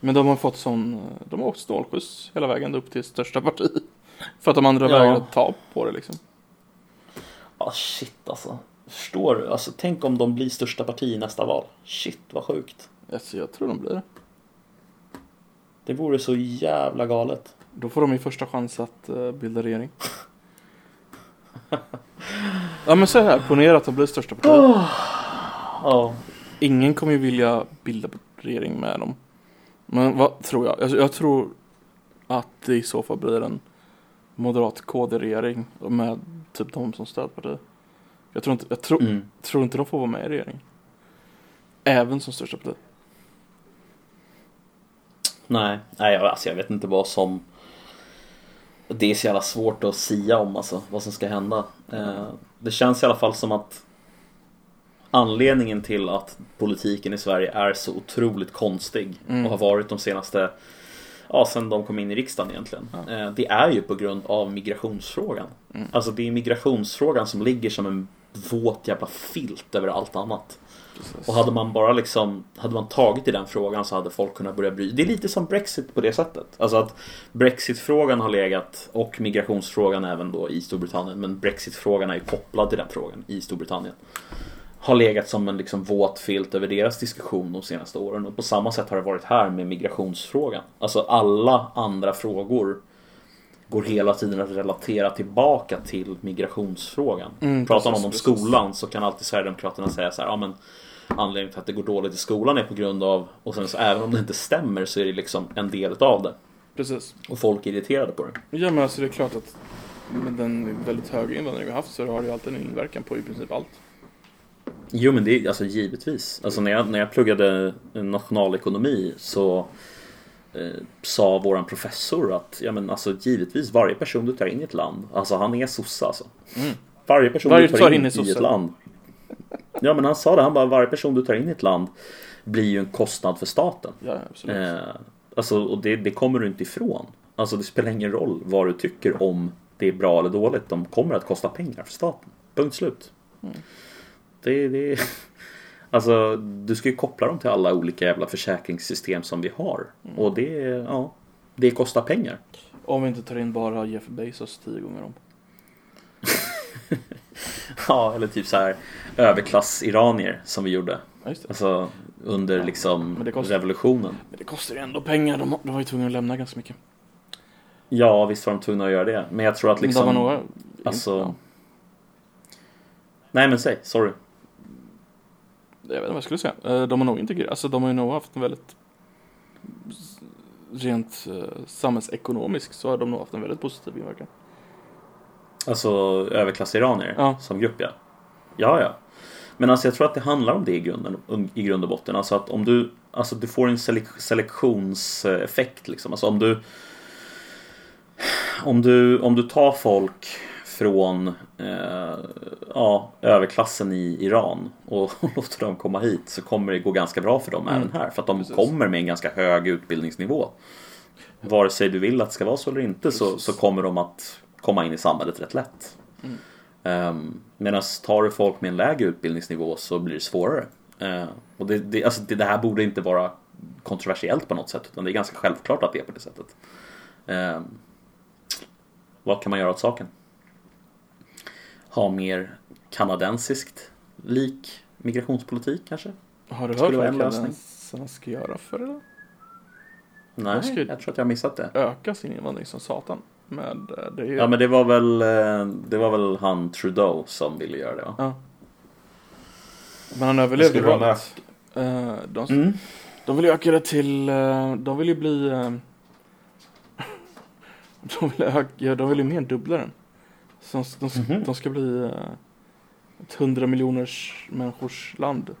Men de har fått sån, de har åkt snålskjuts hela vägen upp till största parti. *laughs* För att de andra Ja. vägrar ta på det liksom. Ja, shit alltså. Förstår du? Alltså, tänk om de blir största parti i nästa val. Shit, vad sjukt. Alltså, jag tror de blir det. Det vore så jävla galet. Då får de ju första chans att eh, bilda regering. *laughs* ja men så här, ponera att de blir största parti. Ja. Ingen kommer ju vilja bilda regering med dem. Men vad tror jag? Alltså, jag tror att det i så fall blir en moderat KD-regering med typ de som stödparti. Jag tror inte, jag tror, Mm. tror inte de får vara med i regeringen. Även som största parti. Nej, nej alltså jag vet inte vad som Det är så jävla svårt att sia om alltså, vad som ska hända eh, Det känns i alla fall som att Anledningen till att politiken i Sverige är så otroligt konstig Mm. och har varit de senaste Ja, sen de kom in i riksdagen egentligen Ja. eh, Det är ju på grund av migrationsfrågan Mm. Alltså det är migrationsfrågan som ligger som en våt jävla filt över allt annat Precis. och hade man bara liksom Hade man tagit i den frågan så hade folk kunnat börja bry Det är lite som Brexit på det sättet. Alltså att Brexit-frågan har legat Och migrationsfrågan även då i Storbritannien Men Brexit-frågan är ju kopplad till den frågan i Storbritannien Har legat som en liksom våt filt över deras diskussion de senaste åren. Och på samma sätt har det varit här med migrationsfrågan. Alltså alla andra frågor Går hela tiden att relatera tillbaka till migrationsfrågan Mm, Pratar man om precis. skolan så kan alltid Sverigedemokraterna säga så här, ja men anledningen till att det går dåligt i skolan är på grund av och sen så även om det inte stämmer så är det liksom en del av det Precis. och folk är irriterade på det. Ja men alltså det är klart att med den väldigt höga invandring vi har haft så har det ju alltid en inverkan på i princip allt. Jo men det är alltså givetvis. Alltså när jag, när jag pluggade nationalekonomi så eh, sa våran professor att ja men alltså givetvis varje person du tar in i ett land, alltså han är sosse alltså. Mm. Varje person Varje du tar in, in i ett land. Ja men han sa det, han bara varje person du tar in i ett land blir ju en kostnad för staten. Ja absolut. Eh, alltså, och det, det kommer du inte ifrån. Alltså det spelar ingen roll vad du tycker om det är bra eller dåligt. De kommer att kosta pengar för staten. Punkt slut. Mm. Det, det, alltså du ska ju koppla dem till alla olika jävla försäkringssystem som vi har. Mm. Och det, ja, det kostar pengar. Om vi inte tar in bara Jeff Bezos tio gånger om. *laughs* Ja, eller typ så här överklass-iranier som vi gjorde. Ja det. Alltså under Ja, liksom men det kostar- revolutionen. Men det kostar ju ändå pengar. De, de var ju tvungna att lämna ganska mycket. Ja, visst var de tvungna att göra det. Men jag tror att Men liksom... de var nog... Alltså... Ja. Nej men säg, sorry. Jag vet inte vad jag skulle säga. Eh, De har nog integrerat, alltså de har ju nog haft en väldigt rent eh, samhällsekonomiskt så har de nog haft en väldigt positiv inverkan. Alltså överklassiranier Ja. som grupp ja. Ja, ja. Men alltså jag tror att det handlar om det i, grunden, i grund och botten. Alltså att om du, alltså du får en selek- selektionseffekt liksom. Alltså om du, om du, om du tar folk från eh, ja, överklassen i Iran och *laughs* låter dem komma hit så kommer det gå ganska bra för dem även här. För att de Precis. kommer med en ganska hög utbildningsnivå. Vare sig du vill att det ska vara så eller inte så, så kommer de att komma in i samhället rätt lätt. Um, Medan tar du folk med en lägre utbildningsnivå så blir det svårare. Eh, och det, det, alltså det, det här borde inte vara kontroversiellt på något sätt utan det är ganska självklart att det är på det sättet. Ehm, vad kan man göra åt saken? Ha mer kanadensiskt lik migrationspolitik kanske? Har du Skulle hört vara vad en lösning. kanadensarna ska göra för det? Nej, Jag jag tror att jag har missat det. Öka sin invandring som satan. Med, eh, det är ju... Ja men det var väl, eh, det var väl han Trudeau som ville göra det va? Ja. Men han överlevde skulle vara valet. Eh, de, Mm. de vill ju öka det till, de vill ju bli, *laughs* de vill öka, de vill ju mer än dubbla den. Så de, de, Mhm. de ska bli eh, ett hundra miljoners människors land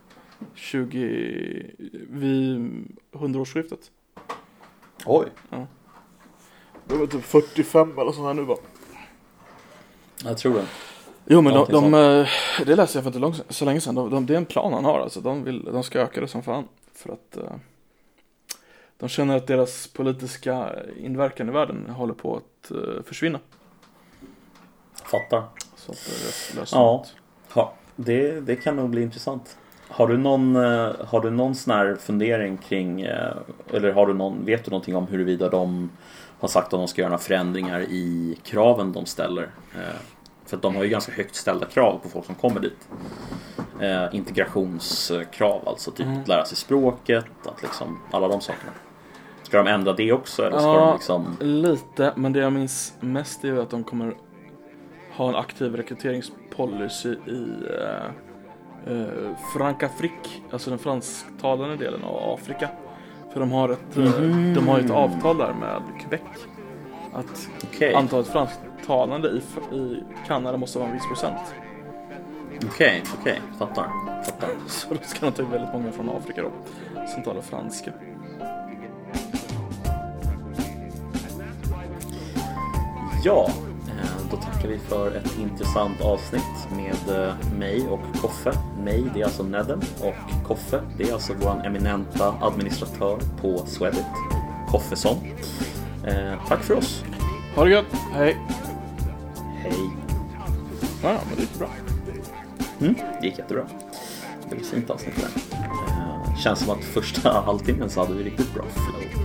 20, vid hundraårsskiftet. Oj. Det var typ 45 eller sånt här nu va? Jag tror det. Jo men de, de eh, det läste jag för inte lång, så länge sedan. De, de, det är en plan han har alltså. De, vill, de ska öka det som fan. För att eh, de känner att deras politiska inverkan i världen håller på att försvinna. Fattar. Så det Ja. Ja, det, det kan nog bli intressant. Har du någon, eh, har du någon sån här fundering kring, eh, eller har du någon, vet du någonting om huruvida de har sagt att de ska göra några förändringar i kraven de ställer? Eh, För att de har ju ganska högt ställda krav på folk som kommer dit. Integrationskrav, alltså typ Mm. att lära sig språket, att liksom, alla de sakerna. Ska de ändra det också eller ska Ja. de liksom... Lite, men det jag minns mest är att de kommer ha en aktiv rekryteringspolicy i uh, uh, Francafrique, alltså den fransktalande delen av Afrika. För de har ett, eh, Mhm. de har ett avtal där med Quebec. Att Okej, antalet fransktalande i, i Kanada måste vara en viss procent. okej, okej, fattar, fattar. *laughs* Så då ska de ta ut väldigt många från Afrika då, som talar franska. Ja, eh, tackar vi för ett intressant avsnitt med eh, mig och Koffe. Mig, det är alltså Nedden och Koffe, det är alltså vår eminenta administratör på Swedit, Koffesson. Eh, tack för oss. Ha det gött, hej! Hej. Ja, men det gick bra. Mm, det gick jättebra. Det var ett fint avsnitt där. Eh, känns som att första *laughs* halvtimmen så hade vi riktigt bra flow.